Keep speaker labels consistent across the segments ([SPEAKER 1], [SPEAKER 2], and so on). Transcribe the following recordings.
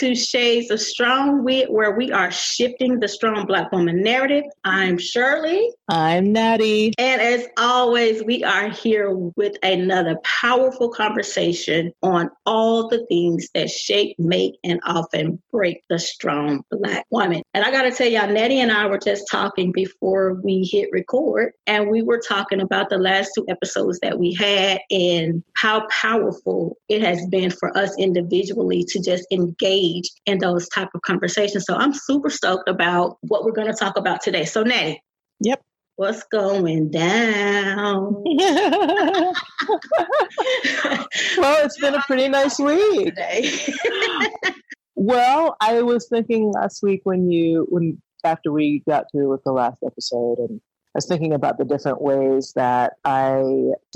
[SPEAKER 1] to Shades of Strong Wit, where we are shifting the strong black woman narrative. I'm Shirley.
[SPEAKER 2] I'm Natty.
[SPEAKER 1] And as always, we are here with another powerful conversation on all the things that shape, make, and often break the strong black woman. And I gotta tell y'all, Natty and I were just talking before we hit record, and we were talking about the last two episodes that we had and how powerful it has been for us individually to just engage in those type of conversations. So I'm super stoked about what we're going to talk about today. So Natty.
[SPEAKER 2] Yep.
[SPEAKER 1] What's going down?
[SPEAKER 2] well, it's been a pretty nice week. well, I was thinking last week when you when after we got through with the last episode and I was thinking about the different ways that I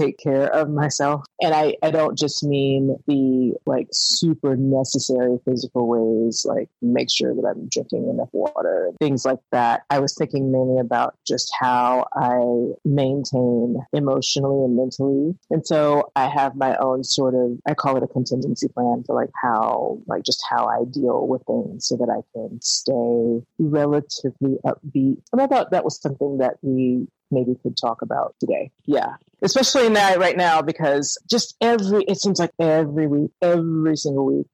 [SPEAKER 2] take care of myself. And I, I don't just mean the like super necessary physical ways, like make sure that I'm drinking enough water, things like that. I was thinking mainly about just how I maintain emotionally and mentally. And so I have my own sort of, I call it a contingency plan for like how, like just how I deal with things so that I can stay relatively upbeat. And I thought that was something that we maybe could talk about today. Yeah. Especially now, right now, because just every, it seems like every week, every single week,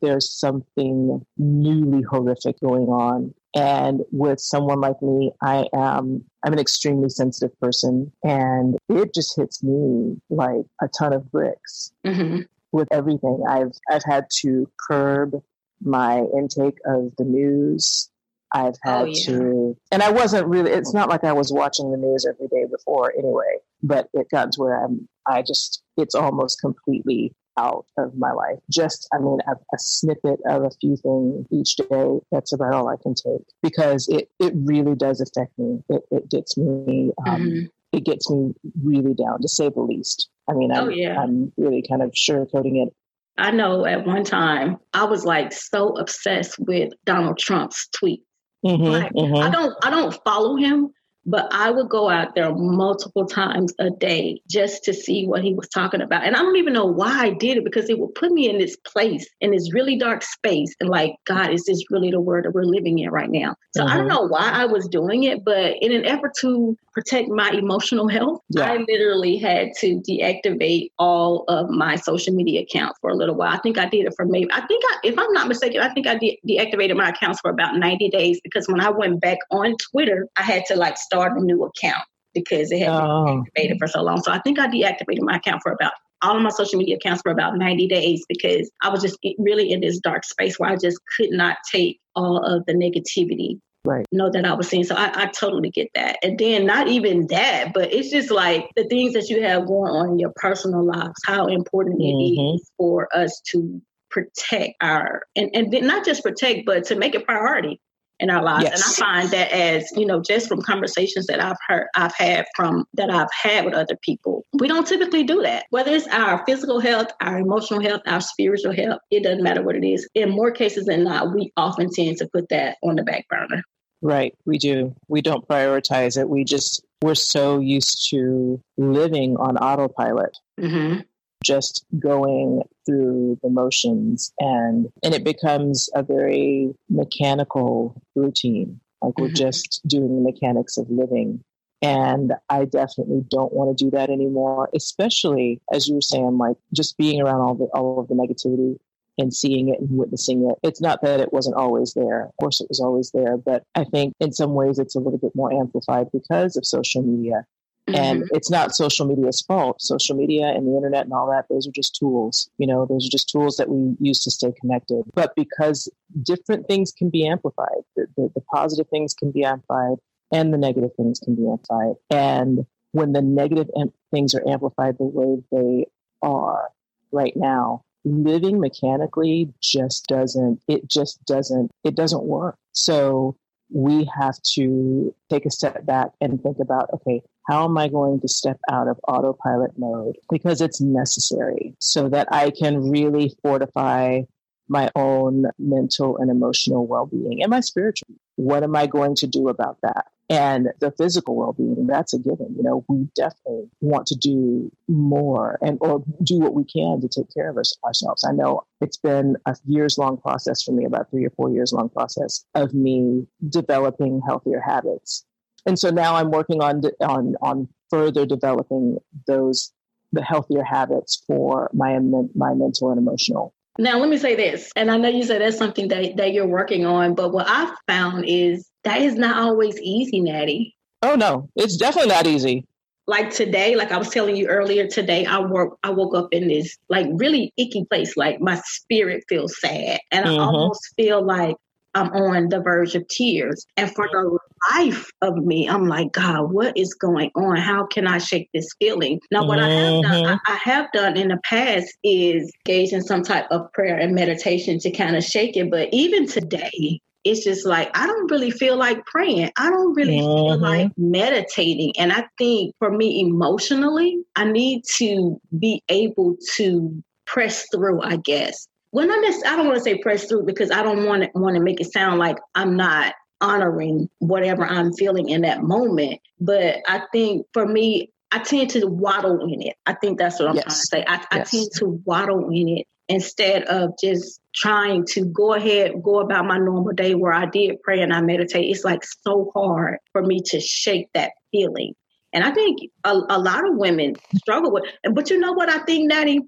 [SPEAKER 2] there's something newly horrific going on. And with someone like me, I am, I'm an extremely sensitive person and it just hits me like a ton of bricks mm-hmm. with everything. I've, I've had to curb my intake of the news I've oh, had oh, yeah. to, and I wasn't really, it's not like I was watching the news every day before anyway, but it got to where I'm, I just, it's almost completely out of my life. Just, I mean, a, a, snippet of a few things each day. That's about all I can take because it, it really does affect me. It, it gets me, um, mm-hmm. it gets me really down to say the least. I mean, I'm, oh, yeah. I'm really kind of sugarcoating it
[SPEAKER 1] I know at one time I was like so obsessed with Donald Trump's tweet. Mm-hmm, like, mm-hmm. I don't I don't follow him, but I would go out there multiple times a day just to see what he was talking about. And I don't even know why I did it because it would put me in this place, in this really dark space. And like, God, is this really the world that we're living in right now? So mm-hmm. I don't mm-hmm. know why I was doing it, but in an effort to protect my emotional health, yeah. I literally had to deactivate all of my social media accounts for a little while. I think I did it for maybe, I think, I, if I'm not mistaken, I think I de- deactivated my accounts for about 90 days because when I went back on Twitter, I had to like start a new account because it had oh. been activated for so long. So I think I deactivated my account for about all of my social media accounts for about 90 days because I was just really in this dark space where I just could not take all of the negativity
[SPEAKER 2] right.
[SPEAKER 1] know that I was seeing. So I, I, totally get that. And then not even that, but it's just like the things that you have going on in your personal lives, how important mm-hmm. it is for us to protect our and, and not just protect, but to make it priority in our lives. Yes. And I find that as, you know, just from conversations that I've heard I've had from that I've had with other people, we don't typically do that. Whether it's our physical health, our emotional health, our spiritual health, it doesn't matter what it is. In more cases than not, we often tend to put that on the back burner.
[SPEAKER 2] Right, we do. We don't prioritize it. We just, we're so used to living on autopilot. Mm-hmm. Just going through the motions and and it becomes a very mechanical routine. Like we're mm-hmm. just doing the mechanics of living. And I definitely don't want to do that anymore, especially as you were saying, like just being around all the all of the negativity and seeing it and witnessing it. It's not that it wasn't always there. Of course, it was always there, but I think in some ways it's a little bit more amplified because of social media. Mm-hmm. And it's not social media's fault. Social media and the internet and all that, those are just tools. You know, those are just tools that we use to stay connected. But because different things can be amplified, the, the, the positive things can be amplified and the negative things can be amplified. And when the negative am- things are amplified the way they are right now, living mechanically just doesn't it just doesn't it doesn't work so we have to take a step back and think about okay how am i going to step out of autopilot mode? Because it's necessary so that i can really fortify my own mental and emotional well-being and my spiritual. What am i going to do about that? And the physical well-being that's a given. You know we definitely want to do more and or do what we can to take care of ourselves. I know it's been a years long process for me about three or four years long process of me developing healthier habits and so now i'm working on on on further developing those the healthier habits for my my mental and emotional
[SPEAKER 1] now, let me say this, and I know you said that's something that, that you're working on, but what I've found is that is not always easy, Natty.
[SPEAKER 2] Oh no, it's definitely not easy.
[SPEAKER 1] Like today, like I was telling you earlier, today I work I woke up in this like really icky place. Like my spirit feels sad. And mm-hmm. I almost feel like I'm on the verge of tears. And for the life of me, I'm like, God, what is going on? How can I shake this feeling? Now, what mm-hmm. I have done, I, mm-hmm. I, have done in the past is engage in some type of prayer and meditation to kind of shake it. But even today, it's just like I don't really feel like praying. I don't really mm-hmm. feel like meditating. And I think for me emotionally, I need to be able to press through, I guess. Well, not necessarily, I don't want to say press through because I don't want to want to make it sound like I'm not honoring whatever I'm feeling in that moment. But I think for me, I tend to waddle in it. I think that's what I'm yes. trying to say. I, yes. I tend to waddle in it instead of just trying to go ahead, go about my normal day where I did pray and I meditate. It's like so hard for me to shake that feeling. And I think a, a lot of women struggle with, but you know what I think, Natty?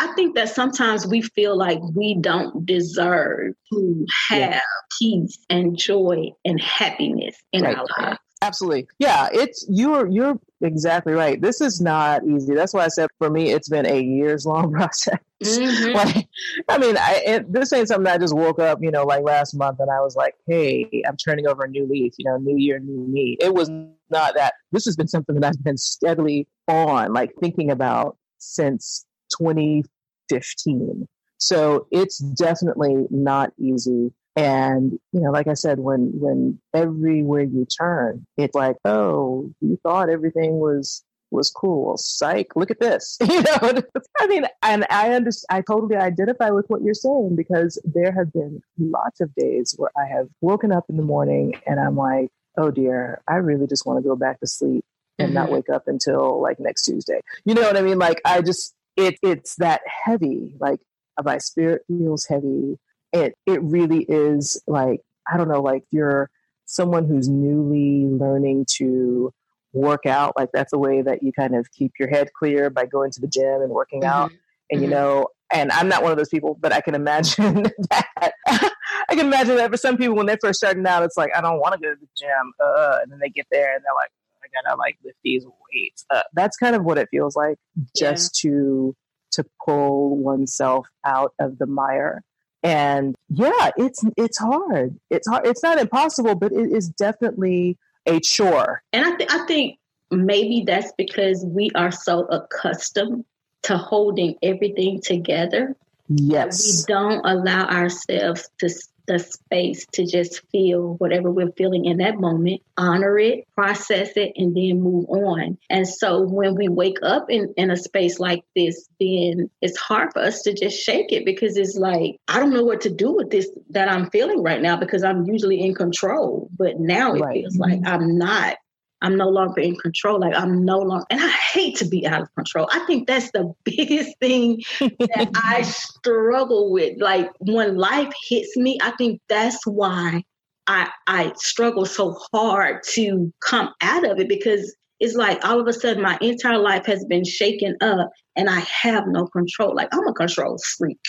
[SPEAKER 1] I think that sometimes we feel like we don't deserve to have yeah. peace and joy and happiness in right. our lives.
[SPEAKER 2] Absolutely. Yeah, it's you're you're exactly right. This is not easy. That's why I said for me it's been a years long process. Mm-hmm. like, I mean, I, it, this ain't something I just woke up, you know, like last month and I was like, hey, I'm turning over a new leaf, you know, new year, new me. It was not that. This has been something that I've been steadily on, like thinking about since 2015. So it's definitely not easy. And, you know, like I said, when, when everywhere you turn, it's like, oh, you thought everything was, was cool. Psych, look at this. You know, I mean, and I understand, I totally identify with what you're saying because there have been lots of days where I have woken up in the morning and I'm like, oh dear, I really just want to go back to sleep and mm-hmm. not wake up until like next Tuesday. You know what I mean? Like I just it it's that heavy. Like my spirit feels heavy. It it really is like I don't know, like you're someone who's newly learning to work out. Like that's a way that you kind of keep your head clear by going to the gym and working mm-hmm. out. And mm-hmm. you know, and I'm not one of those people, but I can imagine that. I can imagine that for some people when they're first starting out, it's like I don't want to go to the gym, uh, and then they get there and they're like, gotta like lift these weights. Uh, that's kind of what it feels like, just yeah. to to pull oneself out of the mire. And yeah, it's it's hard. It's hard. It's not impossible, but it is definitely a chore.
[SPEAKER 1] And I, th- I think maybe that's because we are so accustomed to holding everything together.
[SPEAKER 2] Yes.
[SPEAKER 1] We don't allow ourselves to the space to just feel whatever we're feeling in that moment, honor it, process it, and then move on. And so when we wake up in, in a space like this, then it's hard for us to just shake it because it's like, I don't know what to do with this that I'm feeling right now because I'm usually in control. But now it right. feels like mm-hmm. I'm not I'm no longer in control. Like I'm no longer, and I hate to be out of control. I think that's the biggest thing that I struggle with. Like when life hits me, I think that's why I I struggle so hard to come out of it because it's like all of a sudden my entire life has been shaken up and I have no control. Like I'm a control freak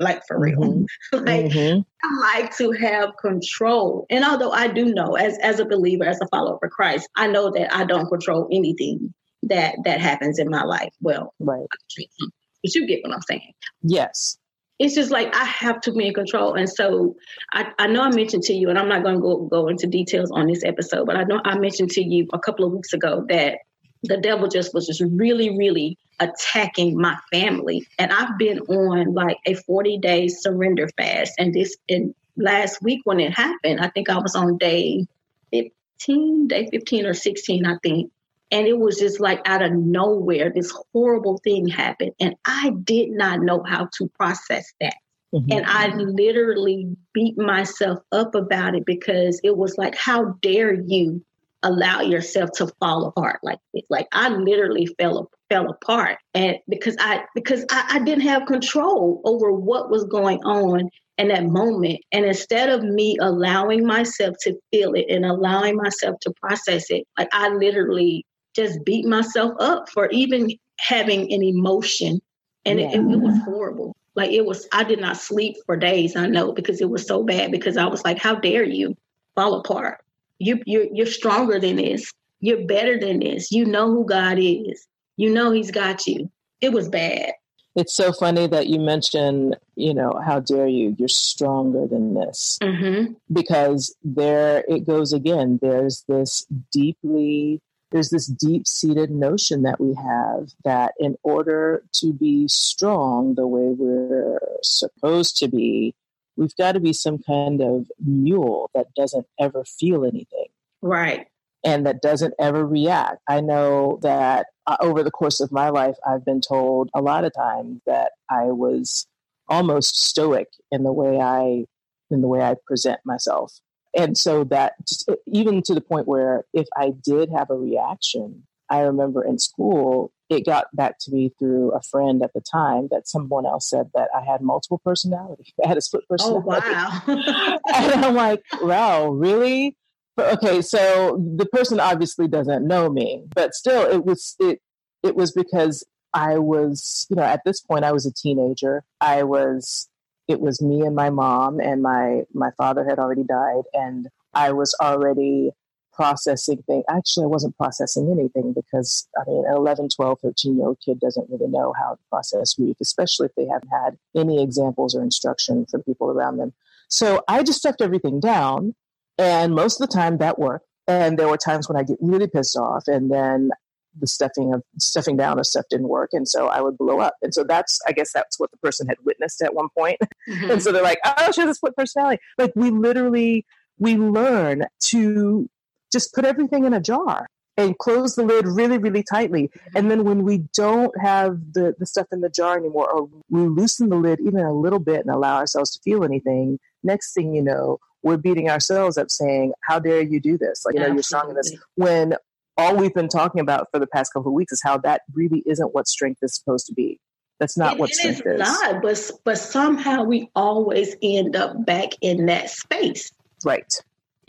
[SPEAKER 1] like for real. Mm-hmm. like mm-hmm. I like to have control. And although I do know as as a believer, as a follower of Christ, I know that I don't control anything that that happens in my life. Well,
[SPEAKER 2] right.
[SPEAKER 1] But you get what I'm saying.
[SPEAKER 2] Yes.
[SPEAKER 1] It's just like I have to be in control. And so I, I know I mentioned to you, and I'm not gonna go go into details on this episode, but I know I mentioned to you a couple of weeks ago that the devil just was just really, really attacking my family. And I've been on like a 40 day surrender fast. And this in last week when it happened, I think I was on day 15, day 15 or 16, I think. And it was just like out of nowhere, this horrible thing happened. And I did not know how to process that. Mm-hmm. And I literally beat myself up about it because it was like, how dare you allow yourself to fall apart like this. Like I literally fell fell apart and because I because I, I didn't have control over what was going on in that moment. And instead of me allowing myself to feel it and allowing myself to process it, like I literally just beat myself up for even having an emotion. And yeah. it, it, it was horrible. Like it was, I did not sleep for days. I know because it was so bad. Because I was like, "How dare you fall apart? You you're you're stronger than this. You're better than this. You know who God is. You know He's got you." It was bad.
[SPEAKER 2] It's so funny that you mention, you know, how dare you? You're stronger than this. Mm-hmm. Because there it goes again. There's this deeply there's this deep seated notion that we have that in order to be strong the way we're supposed to be, we've got to be some kind of mule that doesn't ever feel anything.
[SPEAKER 1] Right.
[SPEAKER 2] And that doesn't ever react. I know that uh, over the course of my life, I've been told a lot of times that I was almost stoic in the way I in the way I present myself and so that just, even to the point where if I did have a reaction, I remember in school, it got back to me through a friend at the time that someone else said that I had multiple personalities. I had a split oh, personality.
[SPEAKER 1] Oh,
[SPEAKER 2] wow. and I'm like, wow, really? Okay, so the person obviously doesn't know me, but still it was it it was because I was, you know, at this point I was a teenager. I was it was me and my mom and my my father had already died and i was already processing things actually i wasn't processing anything because i mean an 11 12 13 year old kid doesn't really know how to process grief especially if they haven't had any examples or instruction from people around them. So i just stuffed everything down and most of the time that worked. And there were times when i get really pissed off and then the stuffing of stuffing down of stuff didn't work and so i would blow up. And so that's i guess that's what the person had witnessed at one point. Mm-hmm. and so they're like oh she has a split personality. Like we literally we learn to just put everything in a jar and close the lid really really tightly mm-hmm. and then when we don't have the the stuff in the jar anymore or we loosen the lid even a little bit and allow ourselves to feel anything next thing you know we're beating ourselves up saying how dare you do this like you know you're strong in this when all we've been talking about for the past couple of weeks is how that really isn't what strength is supposed to be. That's not it, what strength is.
[SPEAKER 1] Not, but but somehow we always end up back in that space.
[SPEAKER 2] Right.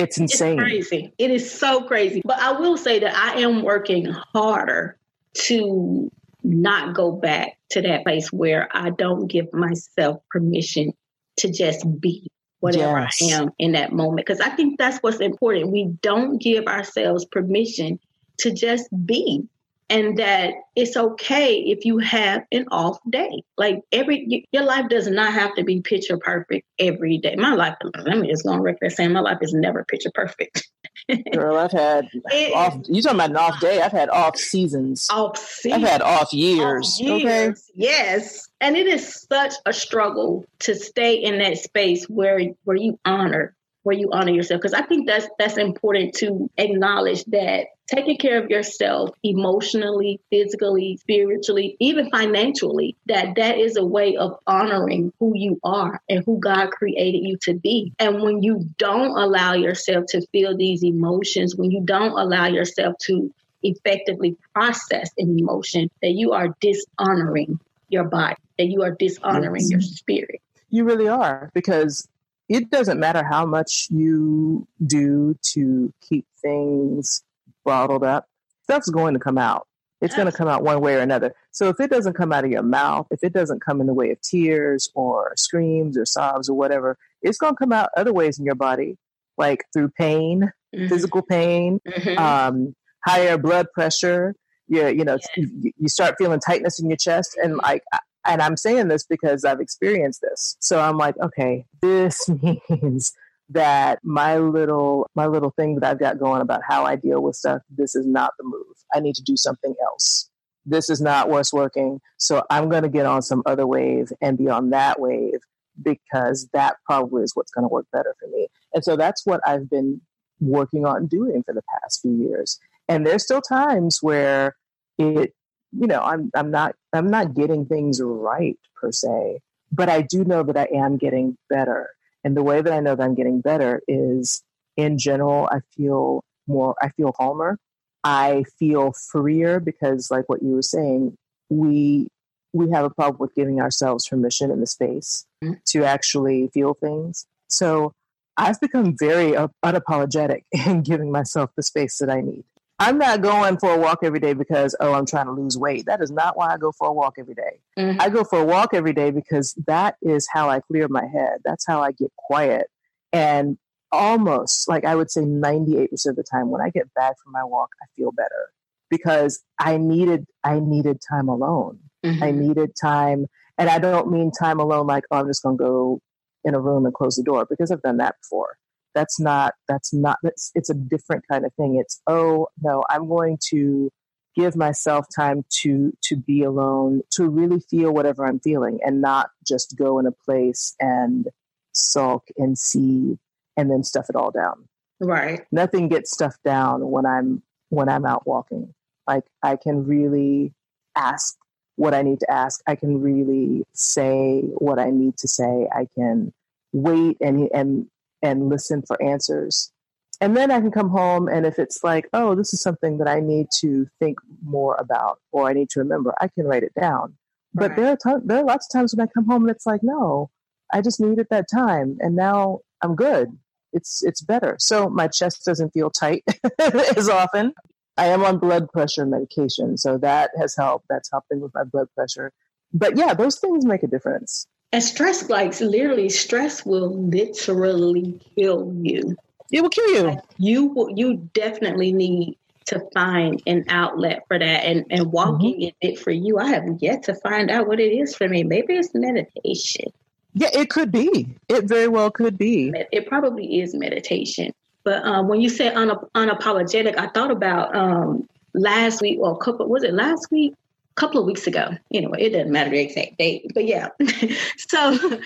[SPEAKER 2] It's insane.
[SPEAKER 1] It's crazy. It is so crazy. But I will say that I am working harder to not go back to that place where I don't give myself permission to just be whatever yes. I am in that moment. Because I think that's what's important. We don't give ourselves permission to just be and that it's okay if you have an off day. Like every your life does not have to be picture perfect every day. My life, let me just go on record saying my life is never picture perfect.
[SPEAKER 2] Girl, I've had it, off. You talking about an off day? I've had off seasons.
[SPEAKER 1] Off seasons.
[SPEAKER 2] I've had off years.
[SPEAKER 1] Off years. Okay. Yes, and it is such a struggle to stay in that space where where you honor where you honor yourself. Because i think that's that's important to acknowledge that taking care of yourself emotionally physically spiritually even financially that that is a way of honoring who you are and who god created you to be. And when you don't allow yourself to feel these emotions when you don't allow yourself to effectively process an emotion that you are dishonoring your body that you are dishonoring yes. your spirit.
[SPEAKER 2] You really are because it doesn't matter how much you do to keep things bottled up, stuff's going to come out. It's going to come out one way or another. So if it doesn't come out of your mouth, if it doesn't come in the way of tears or screams or sobs or whatever, it's going to come out other ways in your body, like through pain, mm-hmm. physical pain, mm-hmm. um, higher blood pressure. You, you know, yeah. you, you start feeling tightness in your chest, and like and I'm saying this because I've experienced this. So I'm like, okay, this means that my little my little thing that I've got going about how I deal with stuff, this is not the move. I need to do something else. This is not what's working. So I'm going to get on some other wave and be on that wave because that probably is what's going to work better for me. And so that's what I've been working on doing for the past few years. And there's still times where it you know, I'm I'm not I'm not getting things right per se, but I do know that I am getting better. And the way that I know that I'm getting better is in general, I feel more, I feel calmer. I feel freer because, like what you were saying, we we have a problem with giving ourselves permission in the space mm-hmm. to actually feel things. So I've become very unapologetic in giving myself the space that I need. I'm not going for a walk every day because, oh, I'm trying to lose weight. That is not why I go for a walk every day. Mm-hmm. I go for a walk every day because that is how I clear my head. That's how I get quiet. And almost like I would say 98% of the time when I get back from my walk, I feel better because I needed, I needed time alone. Mm-hmm. I needed time. And I don't mean time alone like, oh, I'm just going to go in a room and close the door because I've done that before that's not that's not that's it's a different kind of thing. It's oh no i'm going to give myself time to to be alone to really feel whatever i'm feeling and not just go in a place and sulk and see and then stuff it all down.
[SPEAKER 1] Right.
[SPEAKER 2] Nothing gets stuffed down when i'm when i'm out walking. Like i can really ask what i need to ask. I can really say what i need to say. I can wait and and and listen for answers. And then I can come home, and if it's like, oh, this is something that I need to think more about or I need to remember, I can write it down. But right. there are t- there are lots of times when I come home and it's like, no, I just needed that time, and now I'm good. It's it's better. So my chest doesn't feel tight as often. I am on blood pressure medication, so that has helped. That's helping with my blood pressure. But yeah, those things make a difference.
[SPEAKER 1] And stress, like literally, stress will literally kill you.
[SPEAKER 2] It will kill you.
[SPEAKER 1] Like, you will, you definitely need to find an outlet for that. And and walking mm-hmm. is it for you. I have yet to find out what it is for me. Maybe it's meditation.
[SPEAKER 2] Yeah, it could be. It very well could be.
[SPEAKER 1] It probably is meditation. But um, when you said unapologetic, I thought about um, last week or a couple. Was it last week? Couple of weeks ago. Anyway, it doesn't matter the exact date, but yeah. so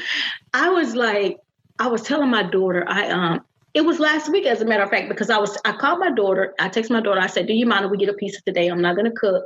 [SPEAKER 1] I was like, I was telling my daughter, I um, it was last week, as a matter of fact, because I was I called my daughter, I texted my daughter, I said, Do you mind if we get a pizza today? I'm not gonna cook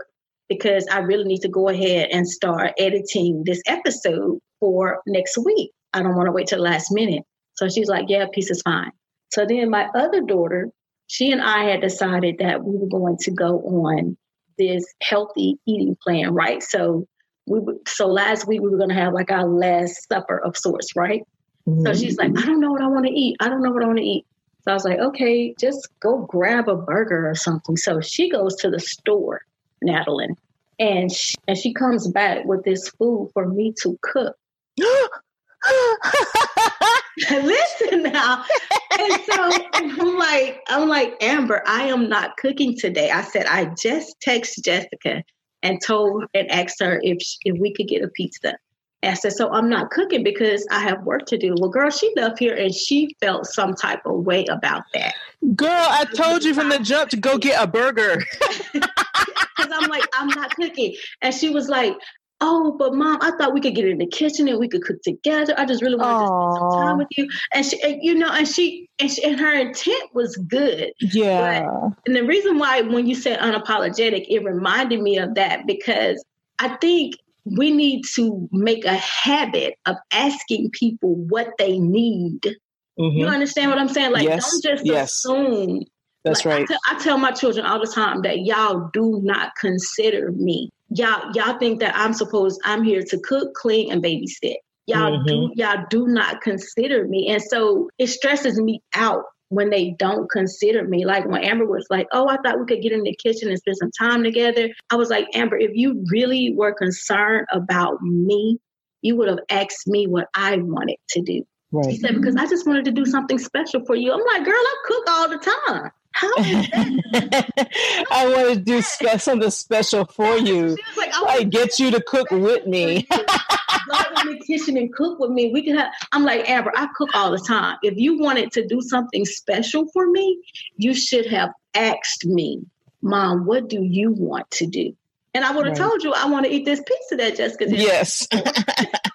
[SPEAKER 1] because I really need to go ahead and start editing this episode for next week. I don't want to wait till the last minute. So she's like, Yeah, pizza's fine. So then my other daughter, she and I had decided that we were going to go on this healthy eating plan, right? So we so last week we were going to have like our last supper of sorts, right? Mm-hmm. So she's like, I don't know what I want to eat. I don't know what I want to eat. So I was like, okay, just go grab a burger or something. So she goes to the store, Natalie, and she, and she comes back with this food for me to cook. Listen now. And so I'm like, I'm like, Amber, I am not cooking today. I said, I just text Jessica and told and asked her if if we could get a pizza. And I said, so I'm not cooking because I have work to do. Well, girl, she left here and she felt some type of way about that.
[SPEAKER 2] Girl, I told you from the jump to go get a burger.
[SPEAKER 1] Because I'm like, I'm not cooking. And she was like, oh, but mom, I thought we could get in the kitchen and we could cook together. I just really wanted Aww. to spend some time with you. And she, and, you know, and she, and, she, and her intent was good.
[SPEAKER 2] Yeah.
[SPEAKER 1] But, and the reason why, when you said unapologetic, it reminded me of that because I think we need to make a habit of asking people what they need. Mm-hmm. You understand what I'm saying? Like, yes. don't just yes. assume.
[SPEAKER 2] That's like, right.
[SPEAKER 1] I tell my children all the time that y'all do not consider me y'all y'all think that I'm supposed I'm here to cook, clean, and babysit. Y'all mm-hmm. do y'all do not consider me, and so it stresses me out when they don't consider me. Like when Amber was like, "Oh, I thought we could get in the kitchen and spend some time together." I was like, Amber, if you really were concerned about me, you would have asked me what I wanted to do. Right. She said, because I just wanted to do something special for you. I'm like, girl, I cook all the time. How
[SPEAKER 2] I want to do something special for you. Like, I, I get you to cook with me.
[SPEAKER 1] Go in the kitchen and cook with me. We can have. I'm like Amber. I cook all the time. If you wanted to do something special for me, you should have asked me, Mom. What do you want to do? And I would have right. told you I want to eat this pizza that Jessica did.
[SPEAKER 2] Yes.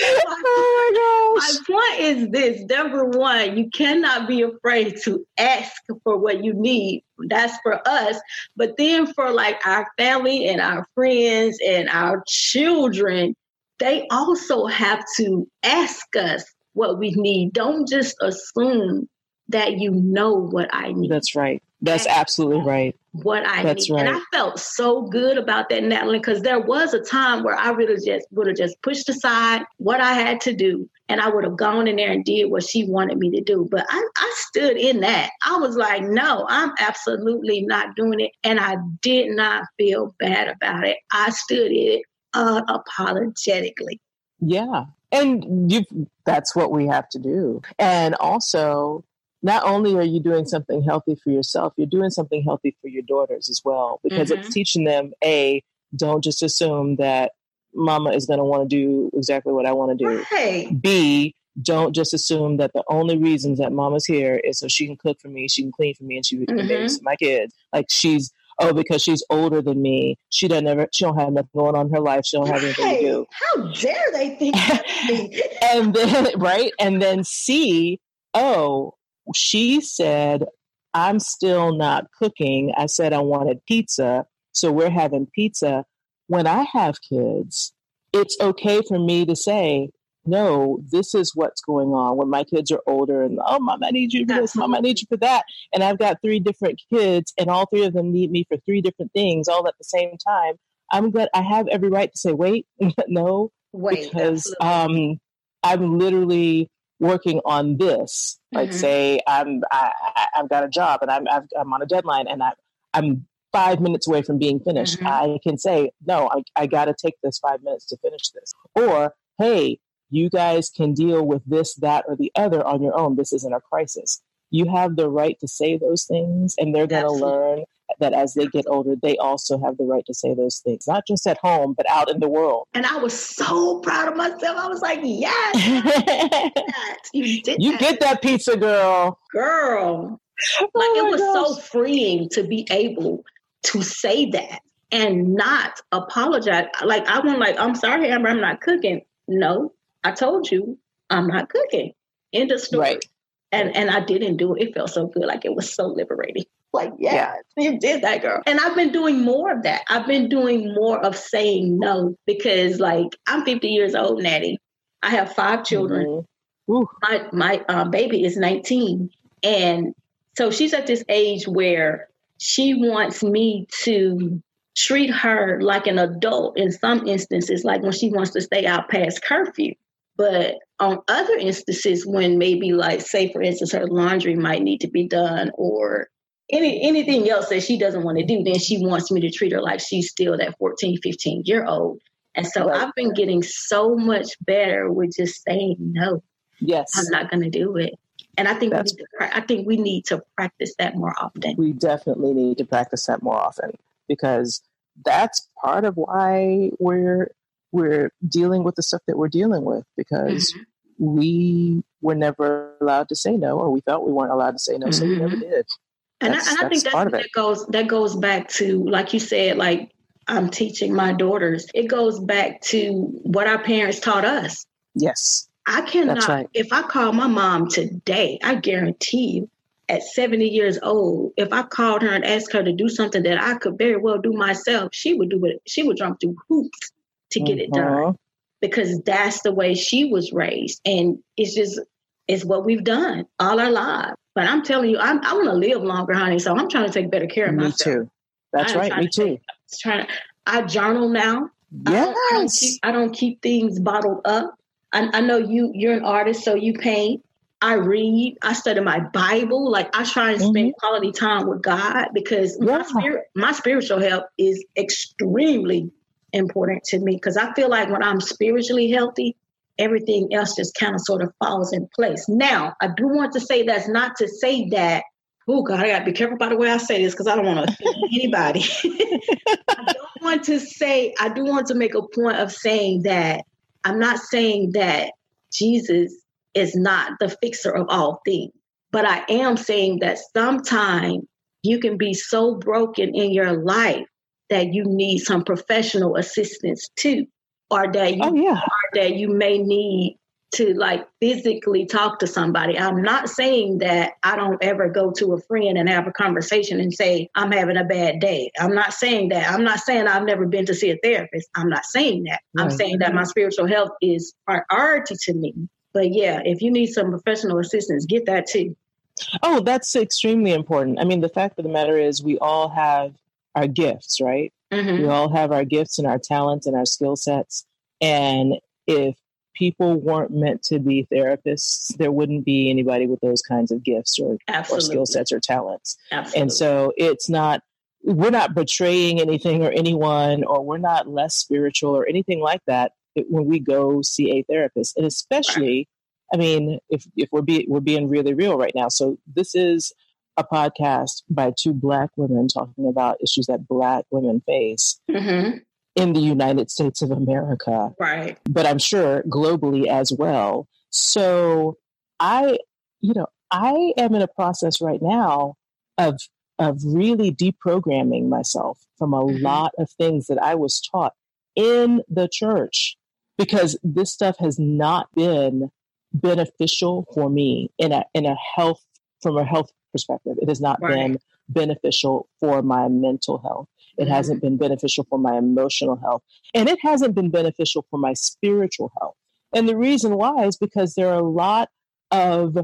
[SPEAKER 1] oh my gosh. My point is this number one, you cannot be afraid to ask for what you need. That's for us. But then for like our family and our friends and our children, they also have to ask us what we need. Don't just assume that you know what I need.
[SPEAKER 2] That's right. That's absolutely right.
[SPEAKER 1] What I
[SPEAKER 2] That's
[SPEAKER 1] need.
[SPEAKER 2] Right.
[SPEAKER 1] And I felt so good about that, Natalie, because there was a time where I really just would have just pushed aside what I had to do and I would have gone in there and did what she wanted me to do. But I, I stood in that. I was like, no, I'm absolutely not doing it. And I did not feel bad about it. I stood in it unapologetically.
[SPEAKER 2] Yeah. And you that's what we have to do. And also not only are you doing something healthy for yourself, you're doing something healthy for your daughters as well because mm-hmm. it's teaching them a don't just assume that mama is going to want to do exactly what I want to do.
[SPEAKER 1] Right.
[SPEAKER 2] B don't just assume that the only reasons that mama's here is so she can cook for me, she can clean for me, and she can mm-hmm. babysit my kids. Like she's oh because she's older than me, she doesn't ever she don't have nothing going on in her life. She don't have anything to do.
[SPEAKER 1] How dare they think
[SPEAKER 2] and then right, and then C oh she said, I'm still not cooking. I said I wanted pizza. So we're having pizza. When I have kids, it's okay for me to say, no, this is what's going on when my kids are older and, oh, mom, I need you for this, mom, I need you for that. And I've got three different kids and all three of them need me for three different things all at the same time. I'm good. I have every right to say, wait, no,
[SPEAKER 1] wait,
[SPEAKER 2] because um, I'm literally working on this. Like mm-hmm. say I'm I, I've got a job and I'm i am on a deadline and I, I'm five minutes away from being finished. Mm-hmm. I can say no. I, I got to take this five minutes to finish this. Or hey, you guys can deal with this, that, or the other on your own. This isn't a crisis. You have the right to say those things, and they're going to learn that as they get older, they also have the right to say those things, not just at home, but out in the world.
[SPEAKER 1] And I was so proud of myself. I was like, yes,
[SPEAKER 2] you did You that. get that pizza, girl.
[SPEAKER 1] Girl. Oh like it was gosh. so freeing to be able to say that and not apologize. Like I went like, I'm sorry, Amber, I'm not cooking. No, I told you I'm not cooking. End of story. Right. And and I didn't do it. It felt so good. Like it was so liberating. Like, yeah, yeah, you did that, girl. And I've been doing more of that. I've been doing more of saying no because, like, I'm 50 years old, Natty. I have five children. Mm-hmm. My my uh, baby is 19, and so she's at this age where she wants me to treat her like an adult in some instances, like when she wants to stay out past curfew. But on other instances, when maybe, like, say, for instance, her laundry might need to be done, or any anything else that she doesn't want to do, then she wants me to treat her like she's still that 14, 15 year old. And so right. I've been getting so much better with just saying no.
[SPEAKER 2] Yes.
[SPEAKER 1] I'm not going to do it. And I think we need to, I think we need to practice that more often.
[SPEAKER 2] We definitely need to practice that more often because that's part of why we're we're dealing with the stuff that we're dealing with because mm-hmm. we were never allowed to say no or we thought we weren't allowed to say no mm-hmm. so we never mm-hmm. did
[SPEAKER 1] and, I, and I, think that's, that goes that goes back to like you said, like I'm teaching my daughters. It goes back to what our parents taught us.
[SPEAKER 2] Yes.
[SPEAKER 1] I cannot right. if I call my mom today, I guarantee you at 70 years old, if I called her and asked her to do something that I could very well do myself, she would do it. She would jump through hoops to get it done uh-huh. because that's the way she was raised. And it's just, it's what we've done all our lives. But I'm telling you, I'm, I want to live longer, honey. So I'm trying to take better care of
[SPEAKER 2] me
[SPEAKER 1] myself.
[SPEAKER 2] Me too. That's right. Me to too.
[SPEAKER 1] Take, trying to, I journal now.
[SPEAKER 2] Yes.
[SPEAKER 1] I don't, I don't, keep, I don't keep things bottled up. I, I know you. You're an artist, so you paint. I read. I study my Bible. Like I try and spend mm-hmm. quality time with God because yeah. my spirit, my spiritual health is extremely important to me. Because I feel like when I'm spiritually healthy, everything else just kind of sort of falls in place. Now, I do want to say that's not to say that, oh God, I gotta be careful about the way I say this because I don't want to offend anybody. I don't want to say, I do want to make a point of saying that I'm not saying that Jesus is not the fixer of all things, but I am saying that sometimes you can be so broken in your life that you need some professional assistance too or that you
[SPEAKER 2] oh, yeah.
[SPEAKER 1] or that you may need to like physically talk to somebody. I'm not saying that I don't ever go to a friend and have a conversation and say, I'm having a bad day. I'm not saying that. I'm not saying I've never been to see a therapist. I'm not saying that. Right. I'm saying that my spiritual health is priority to me. But yeah, if you need some professional assistance, get that too.
[SPEAKER 2] Oh, that's extremely important. I mean, the fact of the matter is, we all have our gifts, right? Mm-hmm. We all have our gifts and our talents and our skill sets. And if people weren't meant to be therapists, there wouldn't be anybody with those kinds of gifts or, or skill sets or talents. Absolutely. And so it's not, we're not betraying anything or anyone, or we're not less spiritual or anything like that when we go see a therapist. And especially, right. I mean, if, if we're, be, we're being really real right now. So this is a podcast by two Black women talking about issues that Black women face. Mm-hmm in the United States of America.
[SPEAKER 1] Right.
[SPEAKER 2] But I'm sure globally as well. So I, you know, I am in a process right now of of really deprogramming myself from a mm-hmm. lot of things that I was taught in the church because this stuff has not been beneficial for me in a in a health from a health perspective. It has not right. been beneficial for my mental health. It mm-hmm. hasn't been beneficial for my emotional health. And it hasn't been beneficial for my spiritual health. And the reason why is because there are a lot of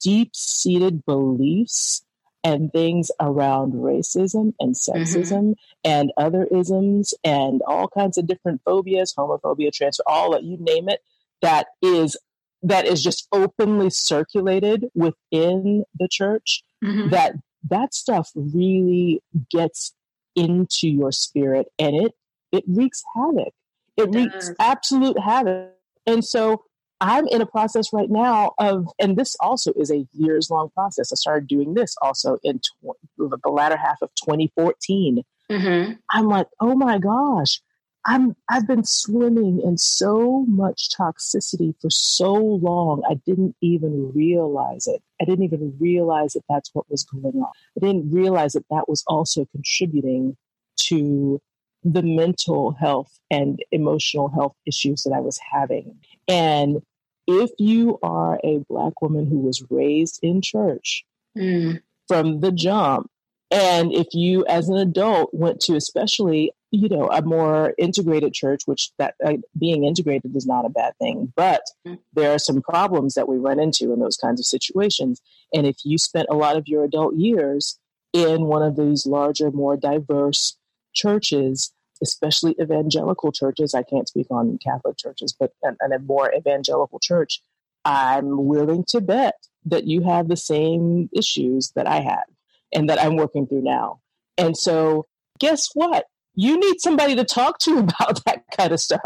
[SPEAKER 2] deep seated beliefs and things around racism and mm-hmm. sexism mm-hmm. and other isms and all kinds of different phobias, homophobia, transfer, all that you name it, that is that is just openly circulated within the church mm-hmm. that that stuff really gets into your spirit and it it wreaks havoc. It, it wreaks absolute havoc. And so I'm in a process right now of, and this also is a years long process. I started doing this also in tw- the latter half of 2014. Mm-hmm. I'm like, oh my gosh, I'm I've been swimming in so much toxicity for so long. I didn't even realize it. I didn't even realize that that's what was going on. I didn't realize that that was also contributing to the mental health and emotional health issues that I was having. And if you are a black woman who was raised in church mm. from the jump, and if you as an adult went to especially you know a more integrated church which that uh, being integrated is not a bad thing but mm. there are some problems that we run into in those kinds of situations. And if you spent a lot of your adult years in one of these larger more diverse churches especially evangelical churches i can't speak on catholic churches but and, and a more evangelical church i'm willing to bet that you have the same issues that i had and that i'm working through now. And so guess what you need somebody to talk to about that kind of stuff.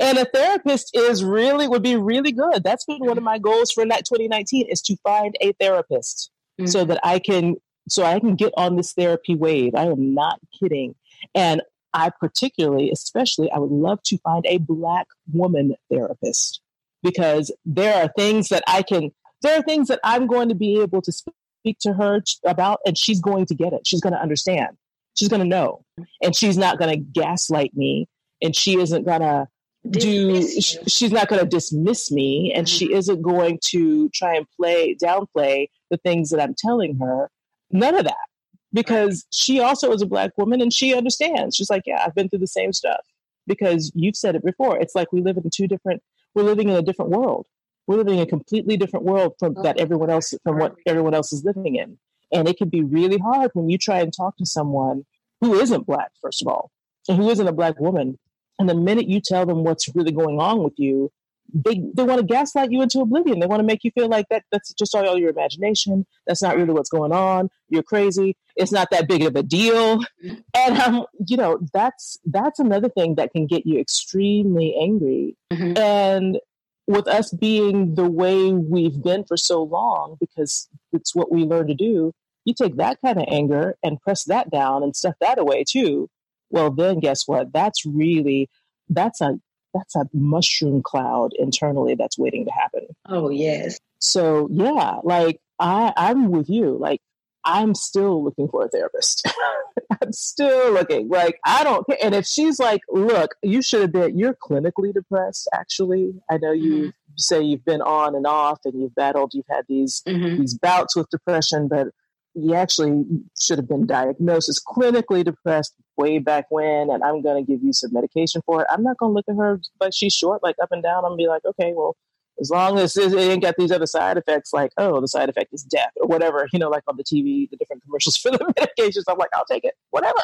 [SPEAKER 2] And a therapist is really would be really good. That's been one of my goals for that 2019 is to find a therapist mm-hmm. so that I can so I can get on this therapy wave. I am not kidding. And I particularly, especially, I would love to find a black woman therapist because there are things that I can, there are things that I'm going to be able to speak to her about, and she's going to get it. She's going to understand. She's going to know. And she's not going to gaslight me. And she isn't going to do, she's not going to dismiss me. And mm-hmm. she isn't going to try and play, downplay the things that I'm telling her. None of that. Because she also is a black woman and she understands. She's like, yeah, I've been through the same stuff. Because you've said it before. It's like we live in two different, we're living in a different world. We're living in a completely different world from oh, that everyone else, from what everyone else is living in. And it can be really hard when you try and talk to someone who isn't black, first of all, and who isn't a black woman. And the minute you tell them what's really going on with you, they, they want to gaslight you into oblivion. They want to make you feel like that that's just all your imagination. That's not really what's going on. You're crazy. It's not that big of a deal. And um, you know, that's that's another thing that can get you extremely angry. Mm-hmm. And with us being the way we've been for so long, because it's what we learn to do, you take that kind of anger and press that down and stuff that away too. Well, then guess what? That's really, that's a, that's a mushroom cloud internally that's waiting to happen.
[SPEAKER 1] Oh, yes.
[SPEAKER 2] So yeah, like I, I'm with you. Like I'm still looking for a therapist. I'm still looking. Like, I don't care. And if she's like, look, you should have been, you're clinically depressed, actually. I know you mm-hmm. say you've been on and off and you've battled, you've had these mm-hmm. these bouts with depression, but you actually should have been diagnosed as clinically depressed way back when, and I'm going to give you some medication for it. I'm not going to look at her like she's short, like up and down. I'm going to be like, okay, well, As long as it ain't got these other side effects, like, oh, the side effect is death or whatever, you know, like on the TV, the different commercials for the medications. I'm like, I'll take it, whatever.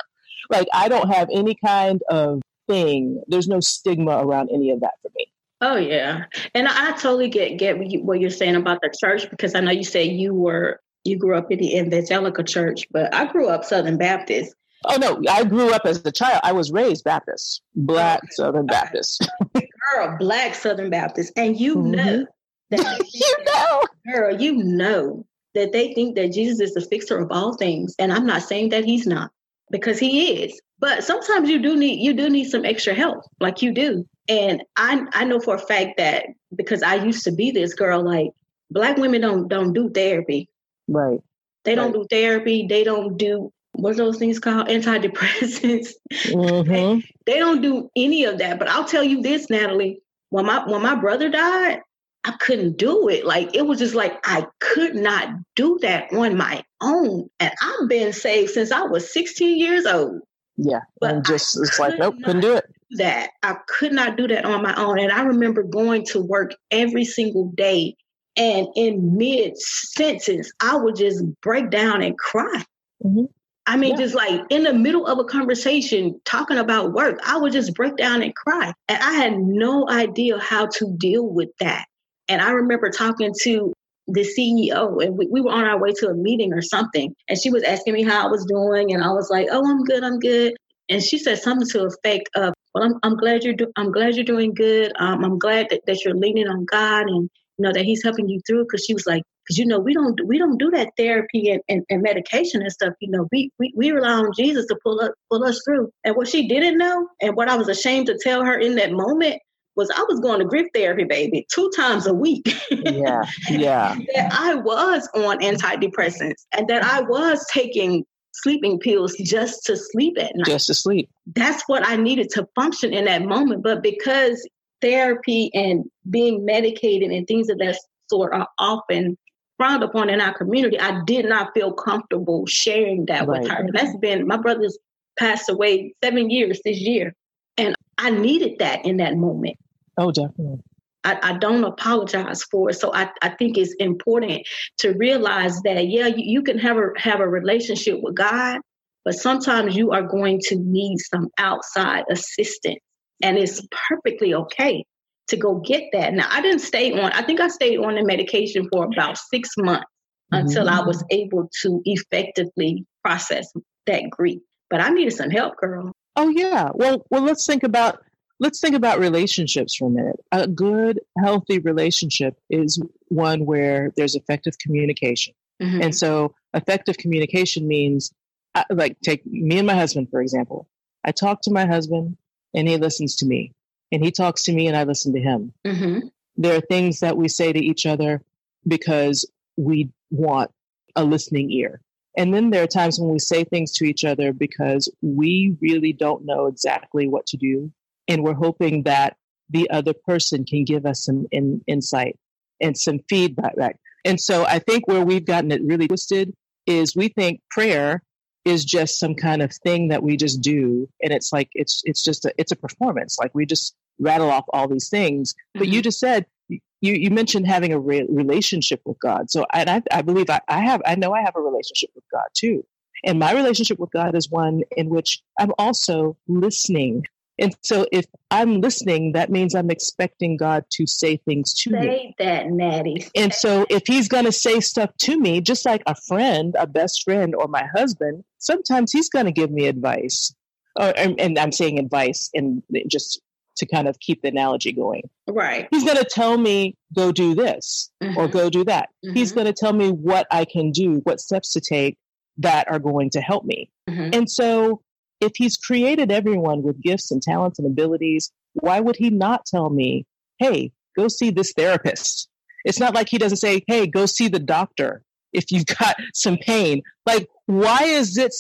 [SPEAKER 2] Like, I don't have any kind of thing. There's no stigma around any of that for me.
[SPEAKER 1] Oh yeah, and I, totally get get what you're saying about the church because I know you say you were you grew up in the evangelical church, but I grew up Southern Baptist.
[SPEAKER 2] Oh no, I grew up as a child. I was raised Baptist, Black okay. Southern Baptist.
[SPEAKER 1] girl, Black Southern Baptist, and you mm-hmm. know
[SPEAKER 2] that you know,
[SPEAKER 1] girl, you know that they think that Jesus is the fixer of all things, and I'm not saying that he's not because he is. But sometimes you do need you do need some extra help, like you do. And I I know for a fact that because I used to be this girl, like black women don't don't do therapy.
[SPEAKER 2] Right.
[SPEAKER 1] They don't right. do therapy. They don't do what's those things called? Antidepressants. Mm-hmm. they, they don't do any of that. But I'll tell you this, Natalie. When my when my brother died, I couldn't do it. Like it was just like I could not do that on my own. And I've been saved since I was 16 years old.
[SPEAKER 2] Yeah. But and just it's like, nope, couldn't do it
[SPEAKER 1] that. I could not do that on my own. And I remember going to work every single day. And in mid sentence, I would just break down and cry. Mm-hmm. I mean, yeah. just like in the middle of a conversation talking about work, I would just break down and cry. And I had no idea how to deal with that. And I remember talking to the CEO and we, we were on our way to a meeting or something. And she was asking me how I was doing. And I was like, oh, I'm good, I'm good. And she said something to the effect of, well, I'm, I'm glad you're do- I'm glad you're doing good. Um, I'm glad that, that you're leaning on God and you know that He's helping you through. Because she was like, because you know we don't we don't do that therapy and, and, and, medication and stuff. You know we, we we rely on Jesus to pull up pull us through. And what she didn't know, and what I was ashamed to tell her in that moment was I was going to grief therapy, baby, two times a week.
[SPEAKER 2] yeah, yeah.
[SPEAKER 1] that I was on antidepressants and that I was taking sleeping pills just to sleep at night.
[SPEAKER 2] Just to sleep.
[SPEAKER 1] That's what I needed to function in that moment. But because therapy and being medicated and things of that sort are often frowned upon in our community, I did not feel comfortable sharing that right. with her. And that's been my brother's passed away seven years this year. And I needed that in that moment.
[SPEAKER 2] Oh, definitely.
[SPEAKER 1] I, I, don't apologize for it. So I, I think it's important to realize that yeah, you, you can have a have a relationship with God, but sometimes you are going to need some outside assistance. And it's perfectly okay to go get that. Now I didn't stay on, I think I stayed on the medication for about six months mm-hmm. until I was able to effectively process that grief. But I needed some help, girl.
[SPEAKER 2] Oh yeah. Well well let's think about let's think about relationships for a minute. A good, healthy relationship is one where there's effective communication. Mm-hmm. And so, effective communication means, uh, like, take me and my husband, for example. I talk to my husband and he listens to me, and he talks to me and I listen to him. Mm-hmm. There are things that we say to each other because we want a listening ear. And then there are times when we say things to each other because we really don't know exactly what to do and we're hoping that the other person can give us some in, insight and some feedback. And so I think where we've gotten it really twisted is we think prayer is just some kind of thing that we just do and it's like it's it's just a it's a performance like we just rattle off all these things mm-hmm. but you mm-hmm. just said you you mentioned having a re- relationship with god so and I, I believe I, I have i know i have a relationship with god too and my relationship with god is one in which i'm also listening and so if I'm listening, that means I'm expecting God to say things to
[SPEAKER 1] say
[SPEAKER 2] me.
[SPEAKER 1] Say that, Natty.
[SPEAKER 2] And so if he's going to say stuff to me, just like a friend, a best friend, or my husband, sometimes he's going to give me advice. Or, and, and I'm saying advice and just to kind of keep the analogy going.
[SPEAKER 1] Right.
[SPEAKER 2] He's going to tell me, go do this mm-hmm. or go do that. Mm-hmm. He's going to tell me what I can do, what steps to take that are going to help me. Mm-hmm. And so if he's created everyone with gifts and talents and abilities, why would he not tell me, hey, go see this therapist? It's not like he doesn't say, hey, go see the doctor if you've got some pain. Like, why is it?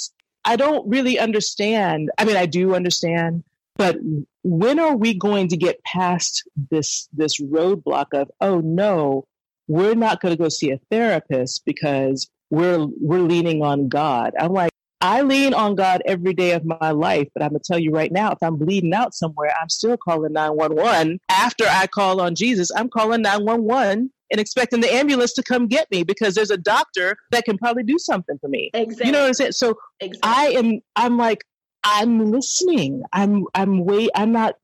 [SPEAKER 2] I don't really understand. I mean, I do understand, but when are we going to get past this this roadblock of, oh no, we're not going to go see a therapist because we're we're leaning on God. I'm like, I lean on God every day of my life, but I'm gonna tell you right now, if I'm bleeding out somewhere, I'm still calling 911. After I call on Jesus, I'm calling 911 and expecting the ambulance to come get me because there's a doctor that can probably do something for me. Exactly. You know what I'm saying? So exactly. I am I'm like I'm listening. I'm I'm wait. I'm not.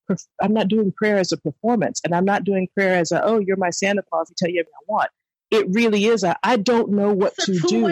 [SPEAKER 2] I'm not doing prayer as a performance, and I'm not doing prayer as a oh, you're my Santa Claus. You tell you everything I want. It really is a I don't know what
[SPEAKER 1] it's
[SPEAKER 2] to do.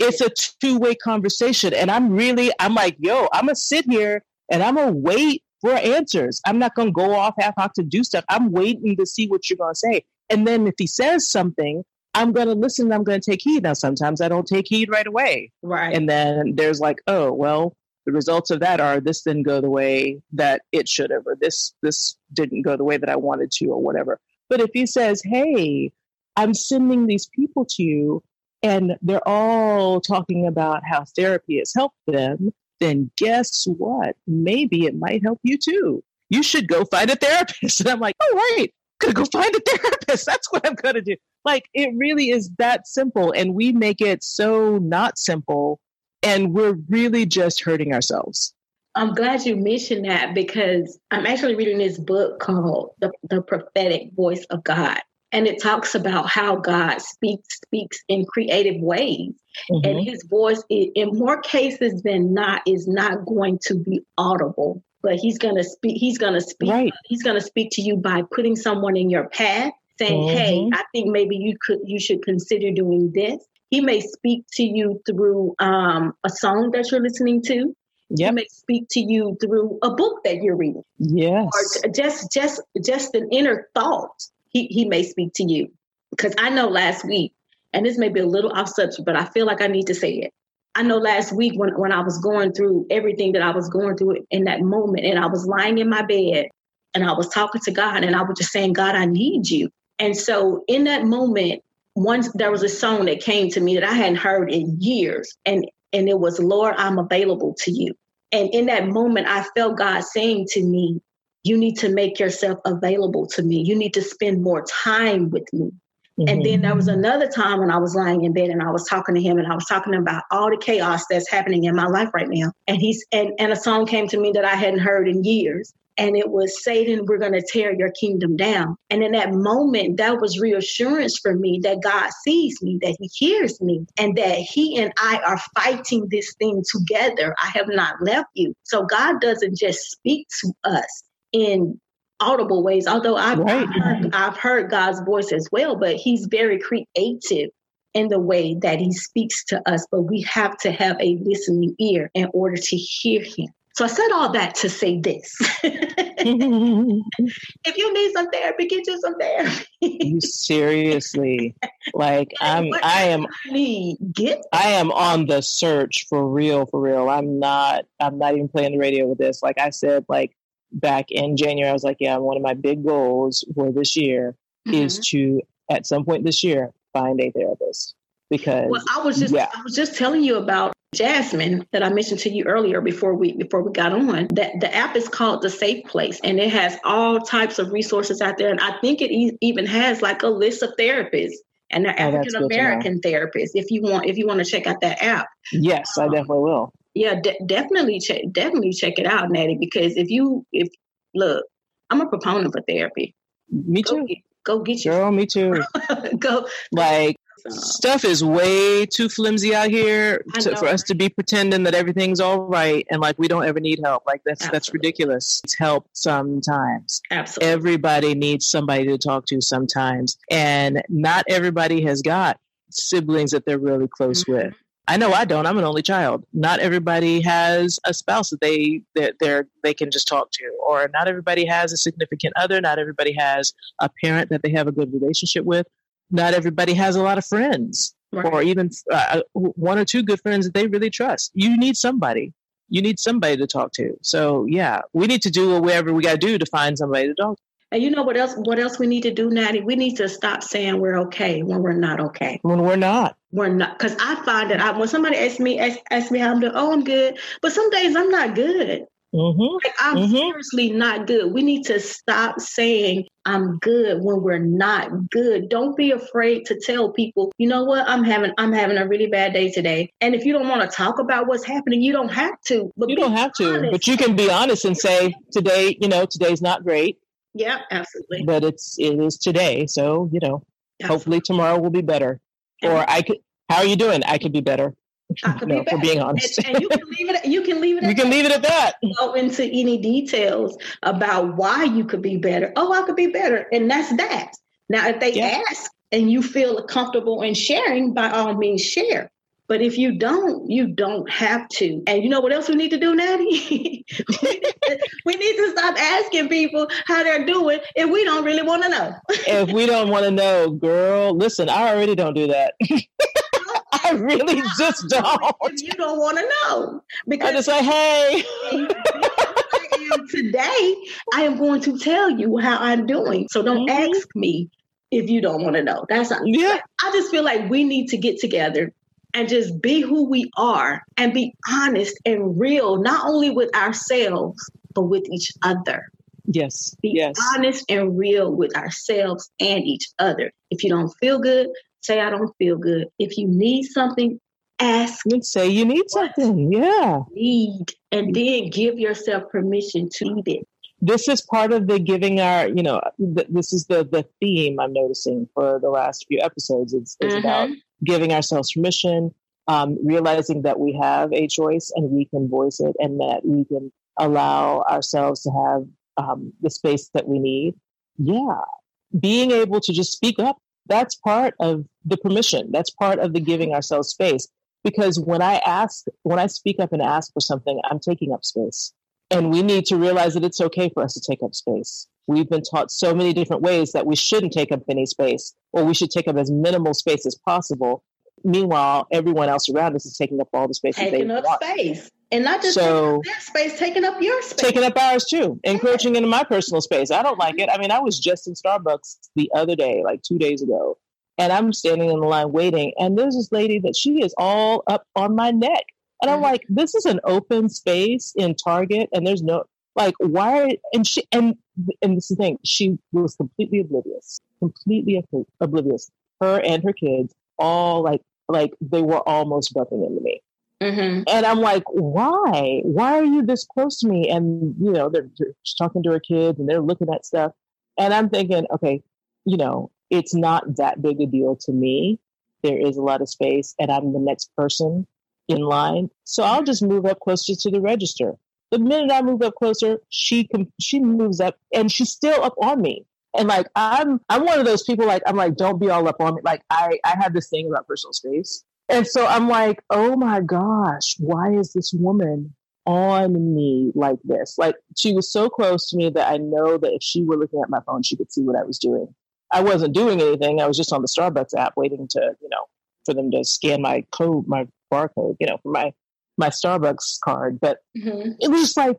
[SPEAKER 2] It's a two way conversation, and I'm really I'm like yo, I'm gonna sit here and I'm gonna wait for answers. I'm not gonna go off half cocked to do stuff. I'm waiting to see what you're gonna say, and then if he says something, I'm going to listen. I'm going to take heed. Now, sometimes I don't take heed right away.
[SPEAKER 1] Right.
[SPEAKER 2] And then there's like, oh, well, the results of that are this didn't go the way that it should have or this this didn't go the way that i wanted to or whatever but if he says hey i'm sending these people to you and they're all talking about how therapy has helped them then guess what? Maybe it might help you too. You should go find a therapist. And i'm like oh right gonna go find a therapist. That's what i'm gonna do. Like it really is that simple and we make it so not simple and we're really just hurting ourselves.
[SPEAKER 1] I'm glad you mentioned that because I'm actually reading this book called The, the Prophetic Voice of God. And it talks about how God speaks speaks in creative ways. Mm-hmm. And his voice in more cases than not is not going to be audible. But he's gonna speak, he's gonna speak, right. he's gonna speak to you by putting someone in your path saying, mm-hmm. Hey, I think maybe you could you should consider doing this. He may speak to you through um, a song that you're listening to. Yep. He may speak to you through a book that you're reading.
[SPEAKER 2] Yes.
[SPEAKER 1] Or just just just an inner thought. He he may speak to you. Because I know last week, and this may be a little off subject, but I feel like I need to say it. I know last week when, when I was going through everything that I was going through in that moment, and I was lying in my bed and I was talking to God, and I was just saying, God, I need you. And so in that moment, once there was a song that came to me that I hadn't heard in years, and and it was Lord, I'm available to you. And in that moment, I felt God saying to me, You need to make yourself available to me. You need to spend more time with me. Mm-hmm. And then there was mm-hmm. another time when I was lying in bed and I was talking to him and I was talking about all the chaos that's happening in my life right now. And he's and, and a song came to me that I hadn't heard in years and it was Satan, we're going to tear your kingdom down. And in that moment, that was reassurance for me that God sees me, that He hears me, and that He and I are fighting this thing together. I have not left you. So God doesn't just speak to us in audible ways, although I've, right. I've, heard, I've heard God's voice as well, but He's very creative in the way that he speaks to us, but we have to have a listening ear in order to hear him. So I said all that to say this. if you need some therapy, get you some therapy.
[SPEAKER 2] you seriously. Like I'm I am
[SPEAKER 1] need, get
[SPEAKER 2] I am on the search for real, for real. I'm not I'm not even playing the radio with this. Like I said, like back in January, I was like, yeah, one of my big goals for this year mm-hmm. is to at some point this year find a therapist because
[SPEAKER 1] well, I was just yeah. I was just telling you about Jasmine that I mentioned to you earlier before we before we got on. That the app is called the Safe Place, and it has all types of resources out there. And I think it e- even has like a list of therapists and they're oh, African American therapists. If you want, if you want to check out that app,
[SPEAKER 2] yes, um, I definitely will.
[SPEAKER 1] Yeah, de- definitely check definitely check it out, Natty. Because if you if look, I'm a proponent for therapy.
[SPEAKER 2] Me too.
[SPEAKER 1] Go get, go get
[SPEAKER 2] Girl, me too.
[SPEAKER 1] go
[SPEAKER 2] like Stuff is way too flimsy out here to, for us to be pretending that everything's all right and like we don't ever need help. Like that's Absolutely. that's ridiculous. It's help sometimes.
[SPEAKER 1] Absolutely.
[SPEAKER 2] Everybody needs somebody to talk to sometimes, and not everybody has got siblings that they're really close mm-hmm. with. I know I don't. I'm an only child. Not everybody has a spouse that they that they're they can just talk to, or not everybody has a significant other. Not everybody has a parent that they have a good relationship with not everybody has a lot of friends right. or even uh, one or two good friends that they really trust. You need somebody. You need somebody to talk to. So yeah, we need to do whatever we got to do to find somebody to talk to.
[SPEAKER 1] And you know what else? What else we need to do, Natty? We need to stop saying we're okay when we're not okay.
[SPEAKER 2] When we're not.
[SPEAKER 1] We're not. Because I find that I, when somebody asks me, asks, asks me how I'm doing, oh, I'm good. But some days I'm not good. Mm-hmm. Like, I'm mm-hmm. seriously not good. We need to stop saying I'm good when we're not good. Don't be afraid to tell people, you know what, I'm having I'm having a really bad day today. And if you don't want to talk about what's happening, you don't have to.
[SPEAKER 2] But you don't have to, but you can be honest and say, today, you know, today's not great.
[SPEAKER 1] Yeah, absolutely.
[SPEAKER 2] But it's it is today. So, you know, absolutely. hopefully tomorrow will be better. Or I could how are you doing? I could be better. I could no, be for being honest.
[SPEAKER 1] And, and, you can leave it. You can leave it.
[SPEAKER 2] you can leave it at that.
[SPEAKER 1] Go into any details about why you could be better. Oh, I could be better, and that's that. Now, if they yeah. ask and you feel comfortable in sharing, by all means, share. But if you don't, you don't have to. And you know what else we need to do, Natty? we, need to, we need to stop asking people how they're doing if we don't really want to know.
[SPEAKER 2] if we don't want to know, girl, listen, I already don't do that. I really just don't.
[SPEAKER 1] You don't want to know
[SPEAKER 2] because I just say, "Hey."
[SPEAKER 1] today, I am going to tell you how I'm doing. So don't mm-hmm. ask me if you don't want to know. That's not, yeah. I just feel like we need to get together and just be who we are and be honest and real, not only with ourselves, but with each other.
[SPEAKER 2] Yes.
[SPEAKER 1] Be
[SPEAKER 2] yes.
[SPEAKER 1] honest and real with ourselves and each other. If you don't feel good, say, I don't feel good. If you need something, ask.
[SPEAKER 2] And say you need something. Yeah.
[SPEAKER 1] Need. And then give yourself permission to need it.
[SPEAKER 2] This is part of the giving our, you know, th- this is the the theme I'm noticing for the last few episodes. It's, it's mm-hmm. about giving ourselves permission, um, realizing that we have a choice and we can voice it and that we can allow ourselves to have um, the space that we need. Yeah. Being able to just speak up, that's part of the permission. That's part of the giving ourselves space. Because when I ask, when I speak up and ask for something, I'm taking up space. And we need to realize that it's okay for us to take up space. We've been taught so many different ways that we shouldn't take up any space, or we should take up as minimal space as possible. Meanwhile, everyone else around us is taking up all the space.
[SPEAKER 1] Taking up want. space. And not just so, their space, taking up your space.
[SPEAKER 2] Taking up ours too, encroaching into my personal space. I don't like it. I mean, I was just in Starbucks the other day, like two days ago, and I'm standing in the line waiting, and there's this lady that she is all up on my neck. And I'm mm-hmm. like, this is an open space in Target, and there's no like why and she and and this is the thing, she was completely oblivious. Completely oblivious. Her and her kids all like like they were almost bumping into me. Mm-hmm. And I'm like, why? Why are you this close to me? And, you know, they're, they're talking to her kids and they're looking at stuff. And I'm thinking, okay, you know, it's not that big a deal to me. There is a lot of space and I'm the next person in line. So I'll just move up closer to the register. The minute I move up closer, she com- she moves up and she's still up on me. And like I'm I'm one of those people like I'm like don't be all up on me. Like I I have this thing about personal space and so I'm like, oh my gosh, why is this woman on me like this? Like she was so close to me that I know that if she were looking at my phone, she could see what I was doing. I wasn't doing anything. I was just on the Starbucks app waiting to, you know, for them to scan my code, my barcode, you know, for my my Starbucks card. But mm-hmm. it was like,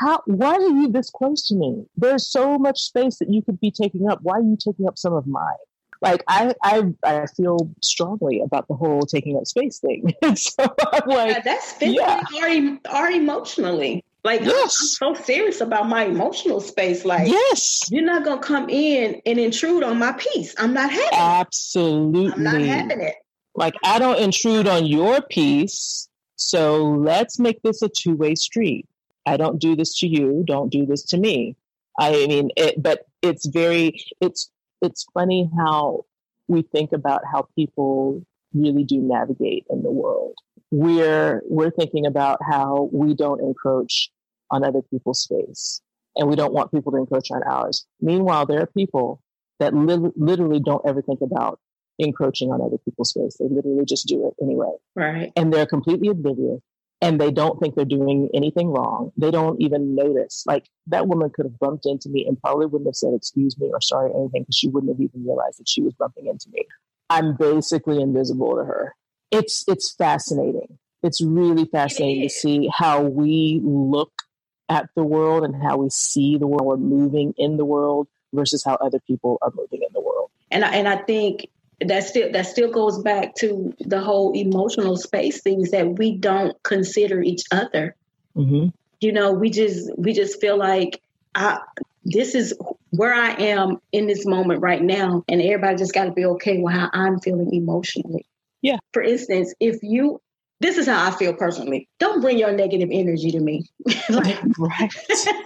[SPEAKER 2] how why are you this close to me? There's so much space that you could be taking up. Why are you taking up some of mine? like I, I I feel strongly about the whole taking up space thing. so I'm like,
[SPEAKER 1] yeah, that's yeah. or, or emotionally. Like yes. I'm so serious about my emotional space. Like
[SPEAKER 2] yes,
[SPEAKER 1] you're not gonna come in and intrude on my peace. I'm not having
[SPEAKER 2] Absolutely.
[SPEAKER 1] it. I'm not having it.
[SPEAKER 2] Like I don't intrude on your peace. So let's make this a two way street. I don't do this to you. Don't do this to me. I mean, it, but it's very, it's it's funny how we think about how people really do navigate in the world. We're we're thinking about how we don't encroach on other people's space and we don't want people to encroach on ours. Meanwhile, there are people that li- literally don't ever think about encroaching on other people's space. They literally just do it anyway.
[SPEAKER 1] Right.
[SPEAKER 2] And they're completely oblivious and they don't think they're doing anything wrong. They don't even notice. Like that woman could have bumped into me and probably wouldn't have said excuse me or sorry or anything because she wouldn't have even realized that she was bumping into me. I'm basically invisible to her. It's it's fascinating. It's really fascinating to see how we look at the world and how we see the world we're moving in the world versus how other people are moving in the world.
[SPEAKER 1] And I, and I think that still that still goes back to the whole emotional space things that we don't consider each other. Mm-hmm. you know, we just we just feel like I, this is where I am in this moment right now, and everybody just got to be okay with how I'm feeling emotionally.
[SPEAKER 2] Yeah.
[SPEAKER 1] For instance, if you this is how I feel personally. Don't bring your negative energy to me.
[SPEAKER 2] like, right.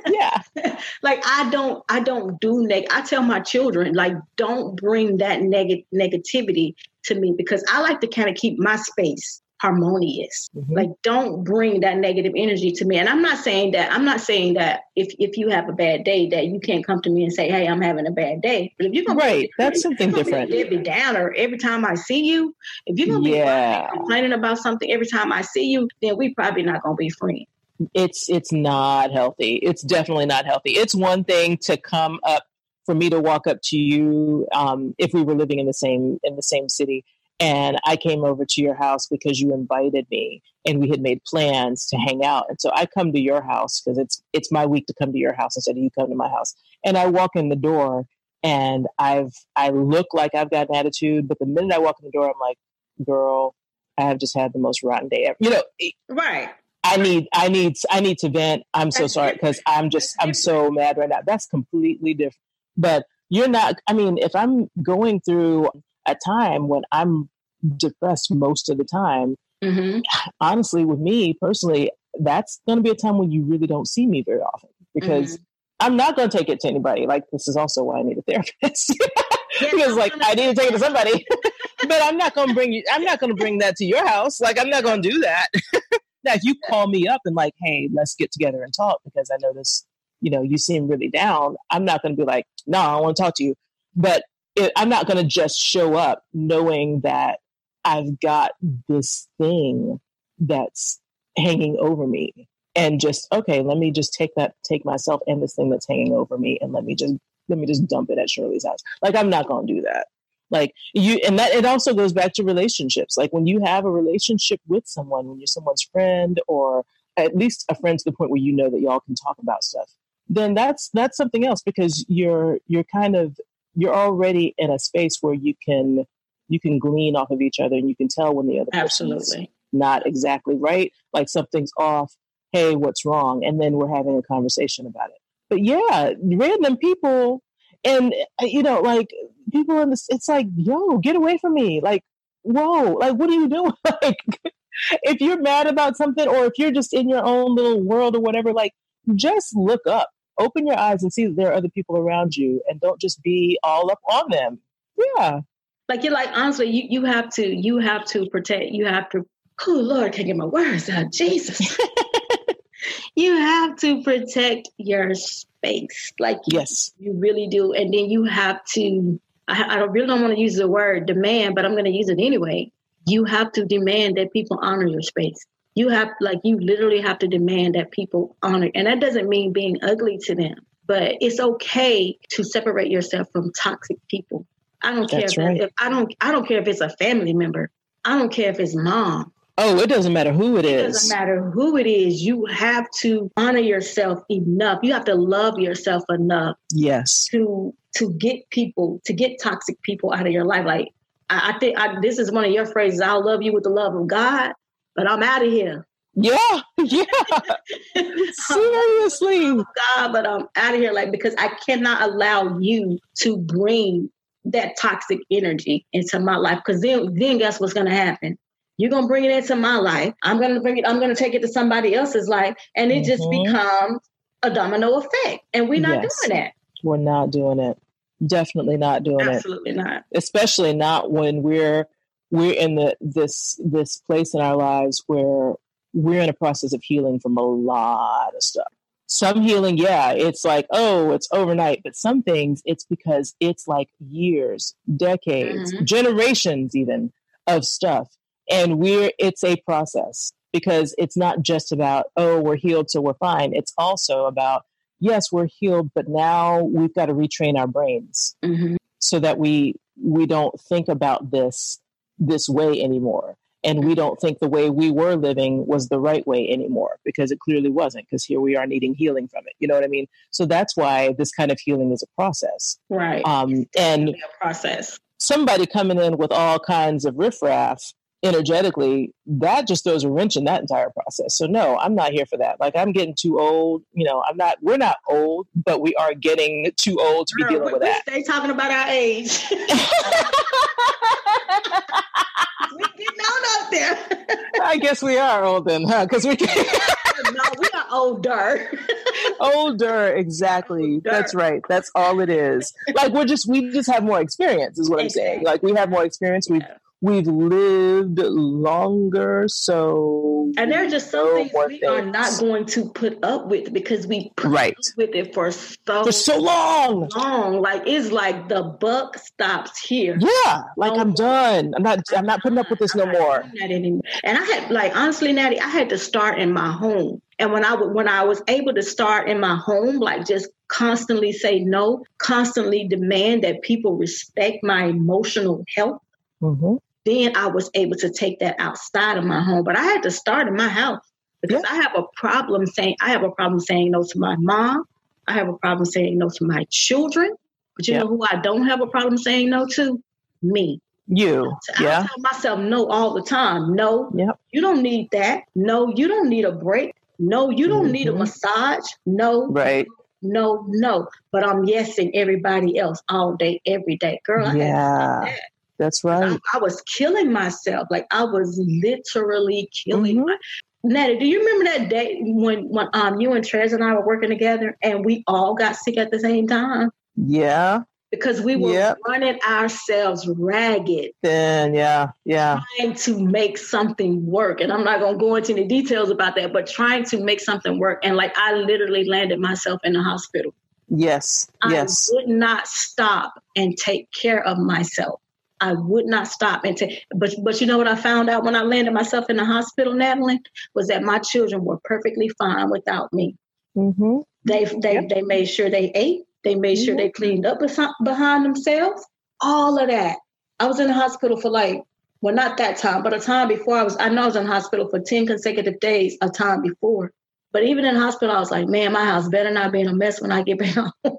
[SPEAKER 2] Yeah.
[SPEAKER 1] like I don't I don't do neg I tell my children, like, don't bring that negative negativity to me because I like to kind of keep my space harmonious. Mm-hmm. Like don't bring that negative energy to me. And I'm not saying that I'm not saying that if if you have a bad day that you can't come to me and say, Hey, I'm having a bad day. But if you're gonna
[SPEAKER 2] Right, be, that's something different.
[SPEAKER 1] Be Debbie Downer every time I see you, if you're gonna be complaining about something every time I see you, then we probably not gonna be friends.
[SPEAKER 2] It's it's not healthy. It's definitely not healthy. It's one thing to come up for me to walk up to you um, if we were living in the same in the same city and I came over to your house because you invited me and we had made plans to hang out. And so I come to your house because it's it's my week to come to your house instead of you come to my house. And I walk in the door and I've I look like I've got an attitude, but the minute I walk in the door, I'm like, girl, I have just had the most rotten day ever. You know,
[SPEAKER 1] right.
[SPEAKER 2] I need I need I need to vent. I'm so sorry because I'm just I'm so mad right now. That's completely different. But you're not I mean, if I'm going through a time when I'm depressed most of the time, mm-hmm. honestly, with me personally, that's going to be a time when you really don't see me very often because mm-hmm. I'm not going to take it to anybody. Like, this is also why I need a therapist. because, like, I need to take it to somebody. but I'm not going to bring you, I'm not going to bring that to your house. Like, I'm not going to do that. now, if you call me up and, like, hey, let's get together and talk because I notice, you know, you seem really down, I'm not going to be like, no, I want to talk to you. But it, I'm not going to just show up knowing that I've got this thing that's hanging over me and just okay let me just take that take myself and this thing that's hanging over me and let me just let me just dump it at shirley's house. Like i'm not going to do that. Like you and that it also goes back to relationships. Like when you have a relationship with someone when you're someone's friend or at least a friend to the point where you know that y'all can talk about stuff then that's that's something else because you're you're kind of you're already in a space where you can you can glean off of each other and you can tell when the other person is not exactly right like something's off hey what's wrong? And then we're having a conversation about it. But yeah random people and uh, you know like people in this it's like yo get away from me. Like whoa like what are you doing? Like if you're mad about something or if you're just in your own little world or whatever like just look up open your eyes and see that there are other people around you and don't just be all up on them. Yeah.
[SPEAKER 1] Like you're like, honestly, you, you have to, you have to protect, you have to, oh Lord, I can't get my words out. Jesus. you have to protect your space. Like
[SPEAKER 2] yes,
[SPEAKER 1] you, you really do. And then you have to, I, I really don't want to use the word demand, but I'm going to use it anyway. You have to demand that people honor your space you have like you literally have to demand that people honor and that doesn't mean being ugly to them but it's okay to separate yourself from toxic people. I don't care if, right. if, i don't i don't care if it's a family member. I don't care if it's mom.
[SPEAKER 2] Oh it doesn't matter who it is
[SPEAKER 1] it doesn't matter who it is. You have to honor yourself enough. You have to love yourself enough
[SPEAKER 2] yes.
[SPEAKER 1] to to get people to get toxic people out of your life. Like I, I think I, this is one of your phrases. I'll love you with the love of God but I'm out of here.
[SPEAKER 2] Yeah, yeah. Seriously.
[SPEAKER 1] God, but I'm out of here, like because I cannot allow you to bring that toxic energy into my life. Because then, then guess what's going to happen? You're going to bring it into my life. I'm going to bring it. I'm going to take it to somebody else's life, and it mm-hmm. just becomes a domino effect. And we're not yes. doing that.
[SPEAKER 2] We're not doing it. Definitely not doing
[SPEAKER 1] Absolutely
[SPEAKER 2] it.
[SPEAKER 1] Absolutely not.
[SPEAKER 2] Especially not when we're we're in the this this place in our lives where we're in a process of healing from a lot of stuff. Some healing, yeah, it's like, oh, it's overnight. But some things, it's because it's like years, decades, mm-hmm. generations even of stuff. And we're, it's a process because it's not just about, oh, we're healed, so we're fine. It's also about, yes, we're healed, but now we've got to retrain our brains mm-hmm. so that we, we don't think about this this way anymore. And we don't think the way we were living was the right way anymore because it clearly wasn't, because here we are needing healing from it. You know what I mean? So that's why this kind of healing is a process.
[SPEAKER 1] Right.
[SPEAKER 2] Um, and
[SPEAKER 1] a process.
[SPEAKER 2] Somebody coming in with all kinds of riffraff energetically, that just throws a wrench in that entire process. So no, I'm not here for that. Like I'm getting too old. You know, I'm not. We're not old, but we are getting too old to Girl, be dealing we, with that.
[SPEAKER 1] Stay talking about our age. we getting on up there.
[SPEAKER 2] I guess we are old then, huh? Because we can.
[SPEAKER 1] no, we are older.
[SPEAKER 2] older, exactly. Older. That's right. That's all it is. Like we're just we just have more experience, is what I'm saying. Like we have more experience. Yeah we've lived longer so
[SPEAKER 1] and there are just some things we things. are not going to put up with because we put
[SPEAKER 2] right.
[SPEAKER 1] with it for so
[SPEAKER 2] for so long.
[SPEAKER 1] long. Like it's like the buck stops here.
[SPEAKER 2] Yeah like i'm done. I'm not i'm not putting up with this no more.
[SPEAKER 1] and i had like honestly natty i had to start in my home. And when I when I was able to start in my home, like just constantly say no, constantly demand that people respect my emotional health, mm-hmm then I was able to take that outside of my home. But I had to start in my house because yeah. I have a problem saying I have a problem saying no to my mom. I have a problem saying no to my children. But you know who I don't have a problem saying no to? Me.
[SPEAKER 2] You.
[SPEAKER 1] So yeah. I tell myself no all the time. No,
[SPEAKER 2] yep.
[SPEAKER 1] you don't need that. No, you don't need a break. No, you don't mm-hmm. need a mm-hmm. massage. No.
[SPEAKER 2] Right.
[SPEAKER 1] No, no. But I'm yesing everybody else all day, every day. Girl,
[SPEAKER 2] yeah. That's right.
[SPEAKER 1] I, I, was killing myself. Like I was literally killing mm-hmm. my Nettie, do you remember that day when when um you and Trez and I were working together and we all got sick at the same time?
[SPEAKER 2] Yeah.
[SPEAKER 1] Because we were yep. running ourselves ragged.
[SPEAKER 2] Then yeah, yeah.
[SPEAKER 1] Trying to make something work. And I'm not gonna go into any details about that, but trying to make something work. And like I literally landed myself in the hospital.
[SPEAKER 2] Yes. Yes.
[SPEAKER 1] I would not stop and take care of myself. I would not stop and take. But but you know what I found out when I landed myself in the hospital, Natalie, was that my children were perfectly fine without me. Mm-hmm. They they yep. they made sure they ate. They made mm-hmm. sure they cleaned up behind themselves. All of that. I was in the hospital for like well, not that time, but a time before I was. I know I was in hospital for ten consecutive days. A time before. But even in hospital, I was like, man, my house better not be in a mess when I get back home. I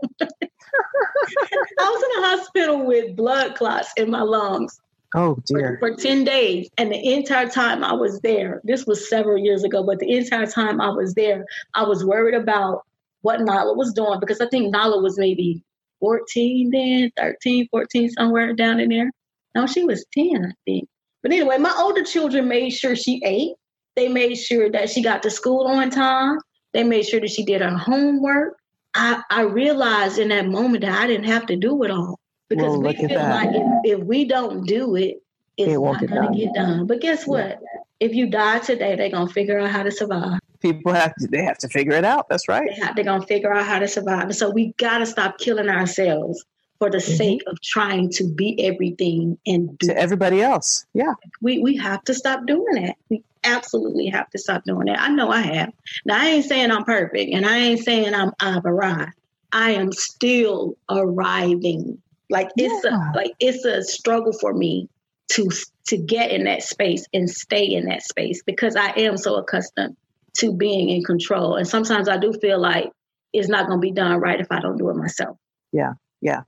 [SPEAKER 1] was in a hospital with blood clots in my lungs.
[SPEAKER 2] Oh dear.
[SPEAKER 1] For, for, 10 days. And the entire time I was there, this was several years ago, but the entire time I was there, I was worried about what Nala was doing because I think Nala was maybe 14 then, 13, 14, somewhere down in there. No, she was 10, I think. But anyway, my older children made sure she ate. They made sure that she got to school on time. They made sure that she did her homework. I, I realized in that moment that I didn't have to do it all because well, we feel like if, if, we don't do it, it's it not going to get done. But guess what? Yeah. If you die today, they're going to figure out how to survive.
[SPEAKER 2] People have to, they have to figure it out. That's right.
[SPEAKER 1] They are going to figure out how to survive. And so we got to stop killing ourselves for the mm-hmm. sake of trying to be everything and
[SPEAKER 2] do to everybody else. Yeah.
[SPEAKER 1] We we have to stop doing that. We absolutely have to stop doing that. I know I have. Now I ain't saying I'm perfect and I ain't saying I'm I've arrived. I am still arriving. Like it's yeah. a like it's a struggle for me to to get in that space and stay in that space because I am so accustomed to being in control. And sometimes I do feel like it's not going to be done right if I don't do it myself.
[SPEAKER 2] Yeah. Yeah.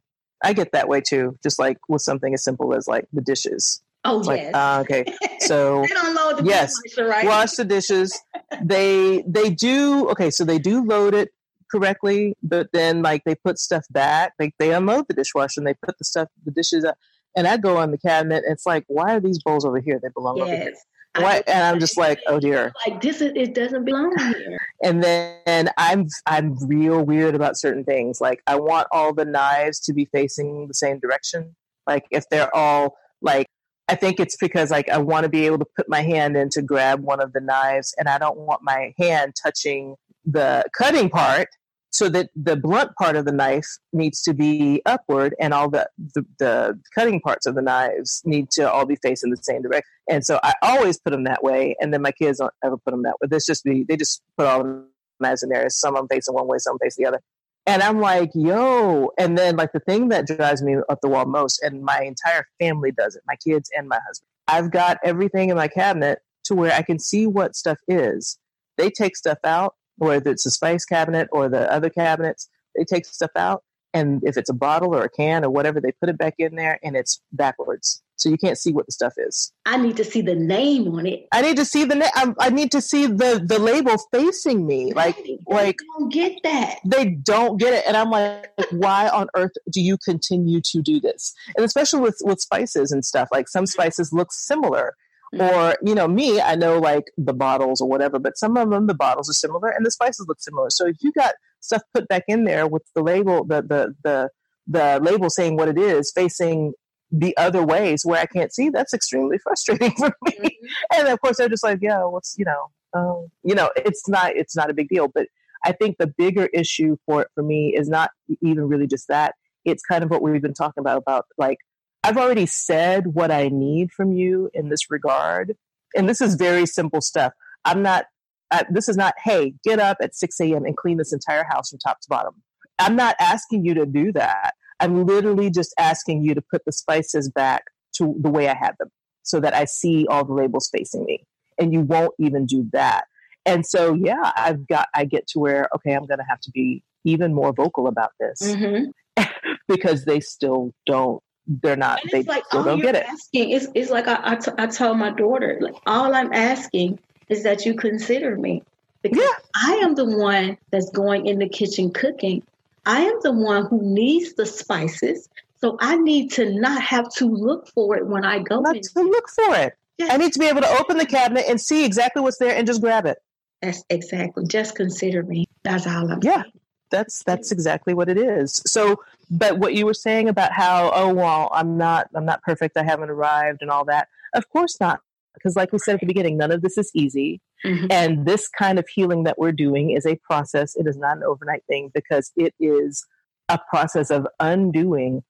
[SPEAKER 2] I get that way too. Just like with something as simple as like the dishes.
[SPEAKER 1] Oh
[SPEAKER 2] it's
[SPEAKER 1] yes.
[SPEAKER 2] Like, uh, okay. So
[SPEAKER 1] they don't load the
[SPEAKER 2] yes,
[SPEAKER 1] right?
[SPEAKER 2] wash the dishes. they they do okay. So they do load it correctly, but then like they put stuff back. Like they unload the dishwasher and they put the stuff the dishes up. And I go on the cabinet. It's like, why are these bowls over here? They belong yes. over here. What? And I'm just like, oh dear.
[SPEAKER 1] Like this is it doesn't belong here.
[SPEAKER 2] and then I'm I'm real weird about certain things. Like I want all the knives to be facing the same direction. Like if they're all like I think it's because like I want to be able to put my hand in to grab one of the knives and I don't want my hand touching the cutting part so that the blunt part of the knife needs to be upward and all the, the, the, cutting parts of the knives need to all be facing the same direction. And so i always put them that way and then my kids don't ever put them that way. Just they just put all the knives in there some of them facing one way some facing the other. And i'm like yo. And then like the thing that drives me up the wall most and my entire family does it my kids and my husband. I've got everything in my cabinet to where i can see what stuff is. They take stuff out whether it's the spice cabinet or the other cabinets, they take stuff out. And if it's a bottle or a can or whatever, they put it back in there and it's backwards. so you can't see what the stuff is.
[SPEAKER 1] I need to see the name on it.
[SPEAKER 2] I need to see the name. I, I, need to see the the label facing me. Like
[SPEAKER 1] they
[SPEAKER 2] like
[SPEAKER 1] don't get that.
[SPEAKER 2] They don't get it, and I'm like, why on earth do you continue to do this? And especially with with spices and stuff. Like some spices look similar. Mm-hmm. Or, you know, me, I know like the bottles or whatever, but some of them, the bottles are similar and the spices look similar. So if you got stuff put back in there with the label, the, the, the, the label saying what it is facing the other ways where I can't see, that's extremely frustrating for me. Mm-hmm. And of course, they're just like, yeah, what's you know, um, you know, it's not it's not a big deal. But I think the bigger issue for for me is not even really just that. It's kind of what we've been talking about about like I've already said what I need from you in this regard, and this is very simple stuff. I'm not. Uh, this is not. Hey, get up at 6 a.m. and clean this entire house from top to bottom. I'm not asking you to do that. I'm literally just asking you to put the spices back to the way I had them so that I see all the labels facing me. And you won't even do that. And so, yeah, I've got, I get to where, okay, I'm going to have to be even more vocal about this mm-hmm. because they still don't, they're not, they like, don't get it.
[SPEAKER 1] Asking, it's, it's like I, I, t- I tell my daughter, like, all I'm asking is that you consider me. Because yeah. I am the one that's going in the kitchen cooking I am the one who needs the spices. So I need to not have to look for it when I go.
[SPEAKER 2] Not in. to look for it. Yes. I need to be able to open the cabinet and see exactly what's there and just grab it.
[SPEAKER 1] That's exactly. Just consider me. That's all I'm
[SPEAKER 2] yeah. Saying. That's that's exactly what it is. So, but what you were saying about how oh well I'm not I'm not perfect I haven't arrived and all that. Of course not because like we said at the beginning none of this is easy mm-hmm. and this kind of healing that we're doing is a process it is not an overnight thing because it is a process of undoing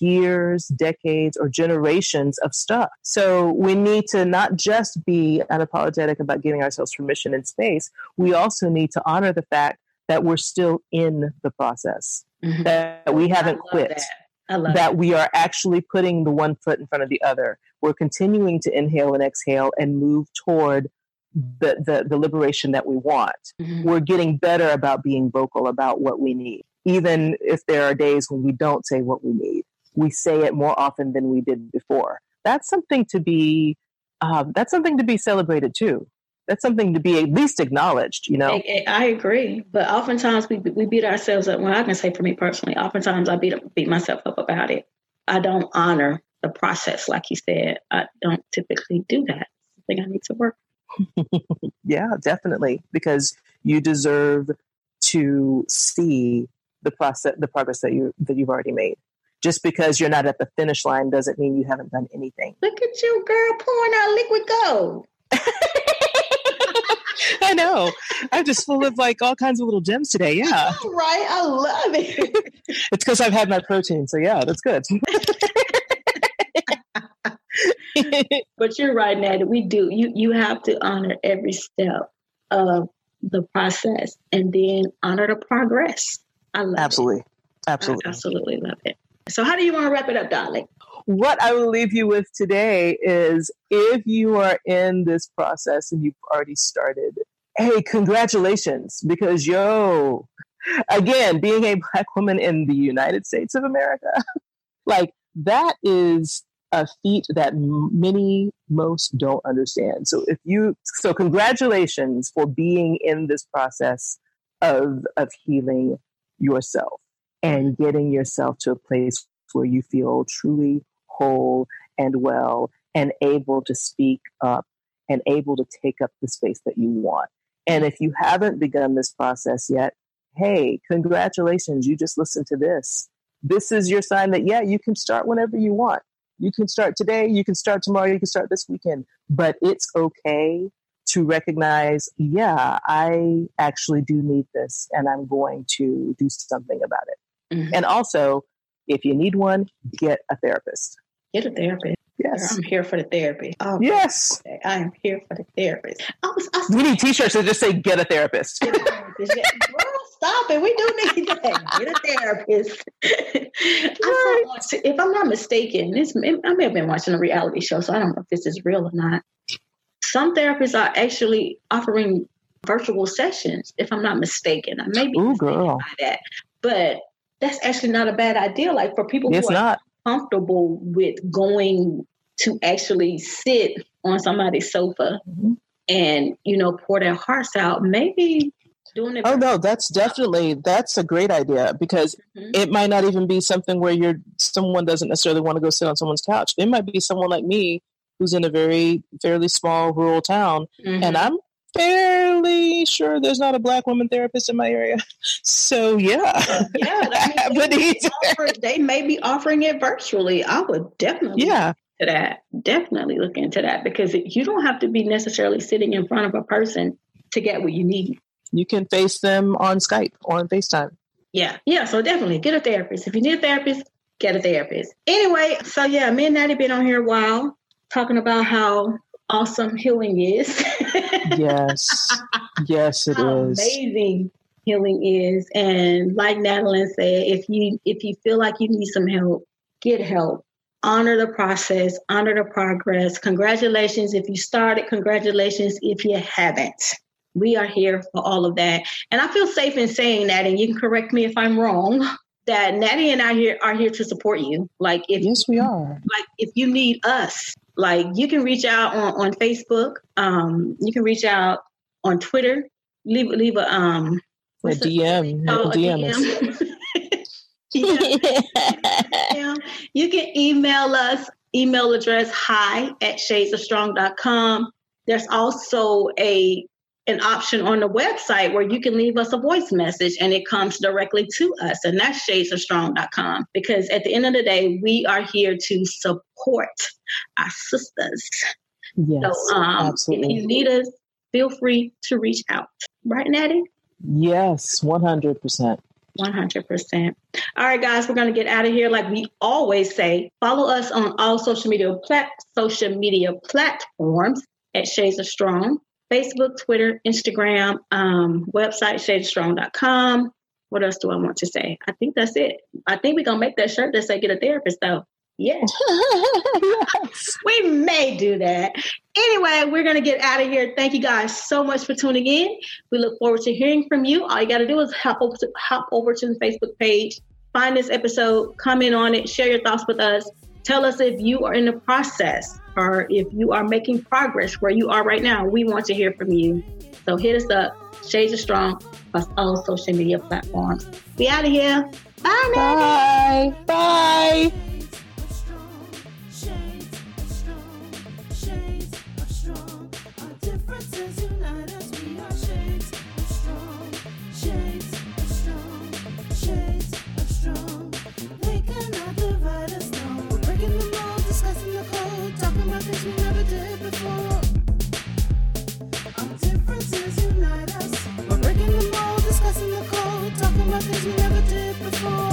[SPEAKER 2] years decades or generations of stuff so we need to not just be unapologetic about giving ourselves permission and space we also need to honor the fact that we're still in the process mm-hmm. that we haven't quit that that, we are actually putting the one foot in front of the other. We're continuing to inhale and exhale and move toward the, the, the liberation that we want. Mm-hmm. We're getting better about being vocal about what we need. Even if there are days when we don't say what we need, we say it more often than we did before. That's something to be um, that's something to be celebrated too that's something to be at least acknowledged, you know?
[SPEAKER 1] I, I, agree. But oftentimes we, we beat ourselves up. Well, I can say for me personally, oftentimes I beat, beat myself up about it. I don't honor the process, like you said. I don't typically do that. I think I need to work.
[SPEAKER 2] yeah, definitely. Because you deserve to see the process, the progress that you that you've already made. Just because you're not at the finish line doesn't mean you haven't done anything.
[SPEAKER 1] Look at you, girl, pouring out liquid gold.
[SPEAKER 2] I know. I'm just full of like all kinds of little gems today. Yeah.
[SPEAKER 1] Right. I love it.
[SPEAKER 2] it's because I've had my protein. So yeah, that's good.
[SPEAKER 1] but you're right, Ned. We do. You you have to honor every step of the process and then honor the progress. I love
[SPEAKER 2] absolutely.
[SPEAKER 1] It.
[SPEAKER 2] Absolutely.
[SPEAKER 1] I absolutely love it. So how do you want to wrap it up, darling?
[SPEAKER 2] What I will leave you with today is if you are in this process and you've already started, hey, congratulations, because yo, again, being a Black woman in the United States of America, like that is a feat that many most don't understand. So if you so congratulations for being in this process of of healing yourself and getting yourself to a place where you feel truly whole and well and able to speak up and able to take up the space that you want. And if you haven't begun this process yet, hey, congratulations, you just listened to this. This is your sign that, yeah, you can start whenever you want. You can start today, you can start tomorrow, you can start this weekend, but it's okay to recognize, yeah, I actually do need this and I'm going to do something about it. Mm-hmm. And also, if you need one, get a therapist.
[SPEAKER 1] Get a therapist.
[SPEAKER 2] Yes.
[SPEAKER 1] I'm here for the therapy.
[SPEAKER 2] Oh, yes.
[SPEAKER 1] I am here for the therapist. I
[SPEAKER 2] was, I we need t shirts that just say get a therapist. Get a therapist.
[SPEAKER 1] stop it. We do need that. Get a therapist. right. if I'm not mistaken, this I may have been watching a reality show, so I don't know if this is real or not. Some therapists are actually offering virtual sessions, if I'm not mistaken. I may be Ooh, girl. by that. But that's actually not a bad idea. Like for people
[SPEAKER 2] it's
[SPEAKER 1] who
[SPEAKER 2] are
[SPEAKER 1] not. Comfortable with going to actually sit on somebody's sofa mm-hmm. and you know pour their hearts out, maybe doing it.
[SPEAKER 2] Oh no, that's definitely that's a great idea because mm-hmm. it might not even be something where you're someone doesn't necessarily want to go sit on someone's couch. It might be someone like me who's in a very fairly small rural town, mm-hmm. and I'm fairly sure there's not a black woman therapist in my area. So yeah,
[SPEAKER 1] yeah, but they, offer, they may be offering it virtually. I would definitely
[SPEAKER 2] yeah
[SPEAKER 1] to that. Definitely look into that because you don't have to be necessarily sitting in front of a person to get what you need.
[SPEAKER 2] You can face them on Skype or on FaceTime.
[SPEAKER 1] Yeah, yeah. So definitely get a therapist. If you need a therapist, get a therapist. Anyway, so yeah, me and Natty been on here a while talking about how awesome healing is.
[SPEAKER 2] yes. Yes, it how is.
[SPEAKER 1] Amazing healing is. And like Natalie said, if you if you feel like you need some help, get help. Honor the process, honor the progress. Congratulations if you started, congratulations if you haven't. We are here for all of that. And I feel safe in saying that, and you can correct me if I'm wrong, that Natty and I here are here to support you. Like if
[SPEAKER 2] Yes, we are.
[SPEAKER 1] Like if you need us, like you can reach out on, on Facebook. Um, you can reach out on Twitter. Leave leave a um
[SPEAKER 2] a DM. Oh, a DM.
[SPEAKER 1] DM. you can email us. Email address hi at shadesofstrong.com. There's also a an option on the website where you can leave us a voice message and it comes directly to us. And that's shadesofstrong.com. Because at the end of the day, we are here to support our sisters.
[SPEAKER 2] Yes, so um, absolutely.
[SPEAKER 1] if you need us, feel free to reach out. Right, Natty?
[SPEAKER 2] Yes, 100%.
[SPEAKER 1] 100%. All right, guys, we're going to get out of here. Like we always say, follow us on all social media plat- social media platforms at Shades of Strong. Facebook, Twitter, Instagram, um, website, shadestrong.com. What else do I want to say? I think that's it. I think we're going to make that shirt that say get a therapist, though. Yeah. yes. we may do that. Anyway, we're going to get out of here. Thank you guys so much for tuning in. We look forward to hearing from you. All you got to do is hop over, to, hop over to the Facebook page, find this episode, comment on it, share your thoughts with us. Tell us if you are in the process or if you are making progress where you are right now. We want to hear from you. So hit us up, Shades of Strong, plus all social media platforms. Be out of here. Bye,
[SPEAKER 2] Bye. Bye.
[SPEAKER 3] Things we never did before.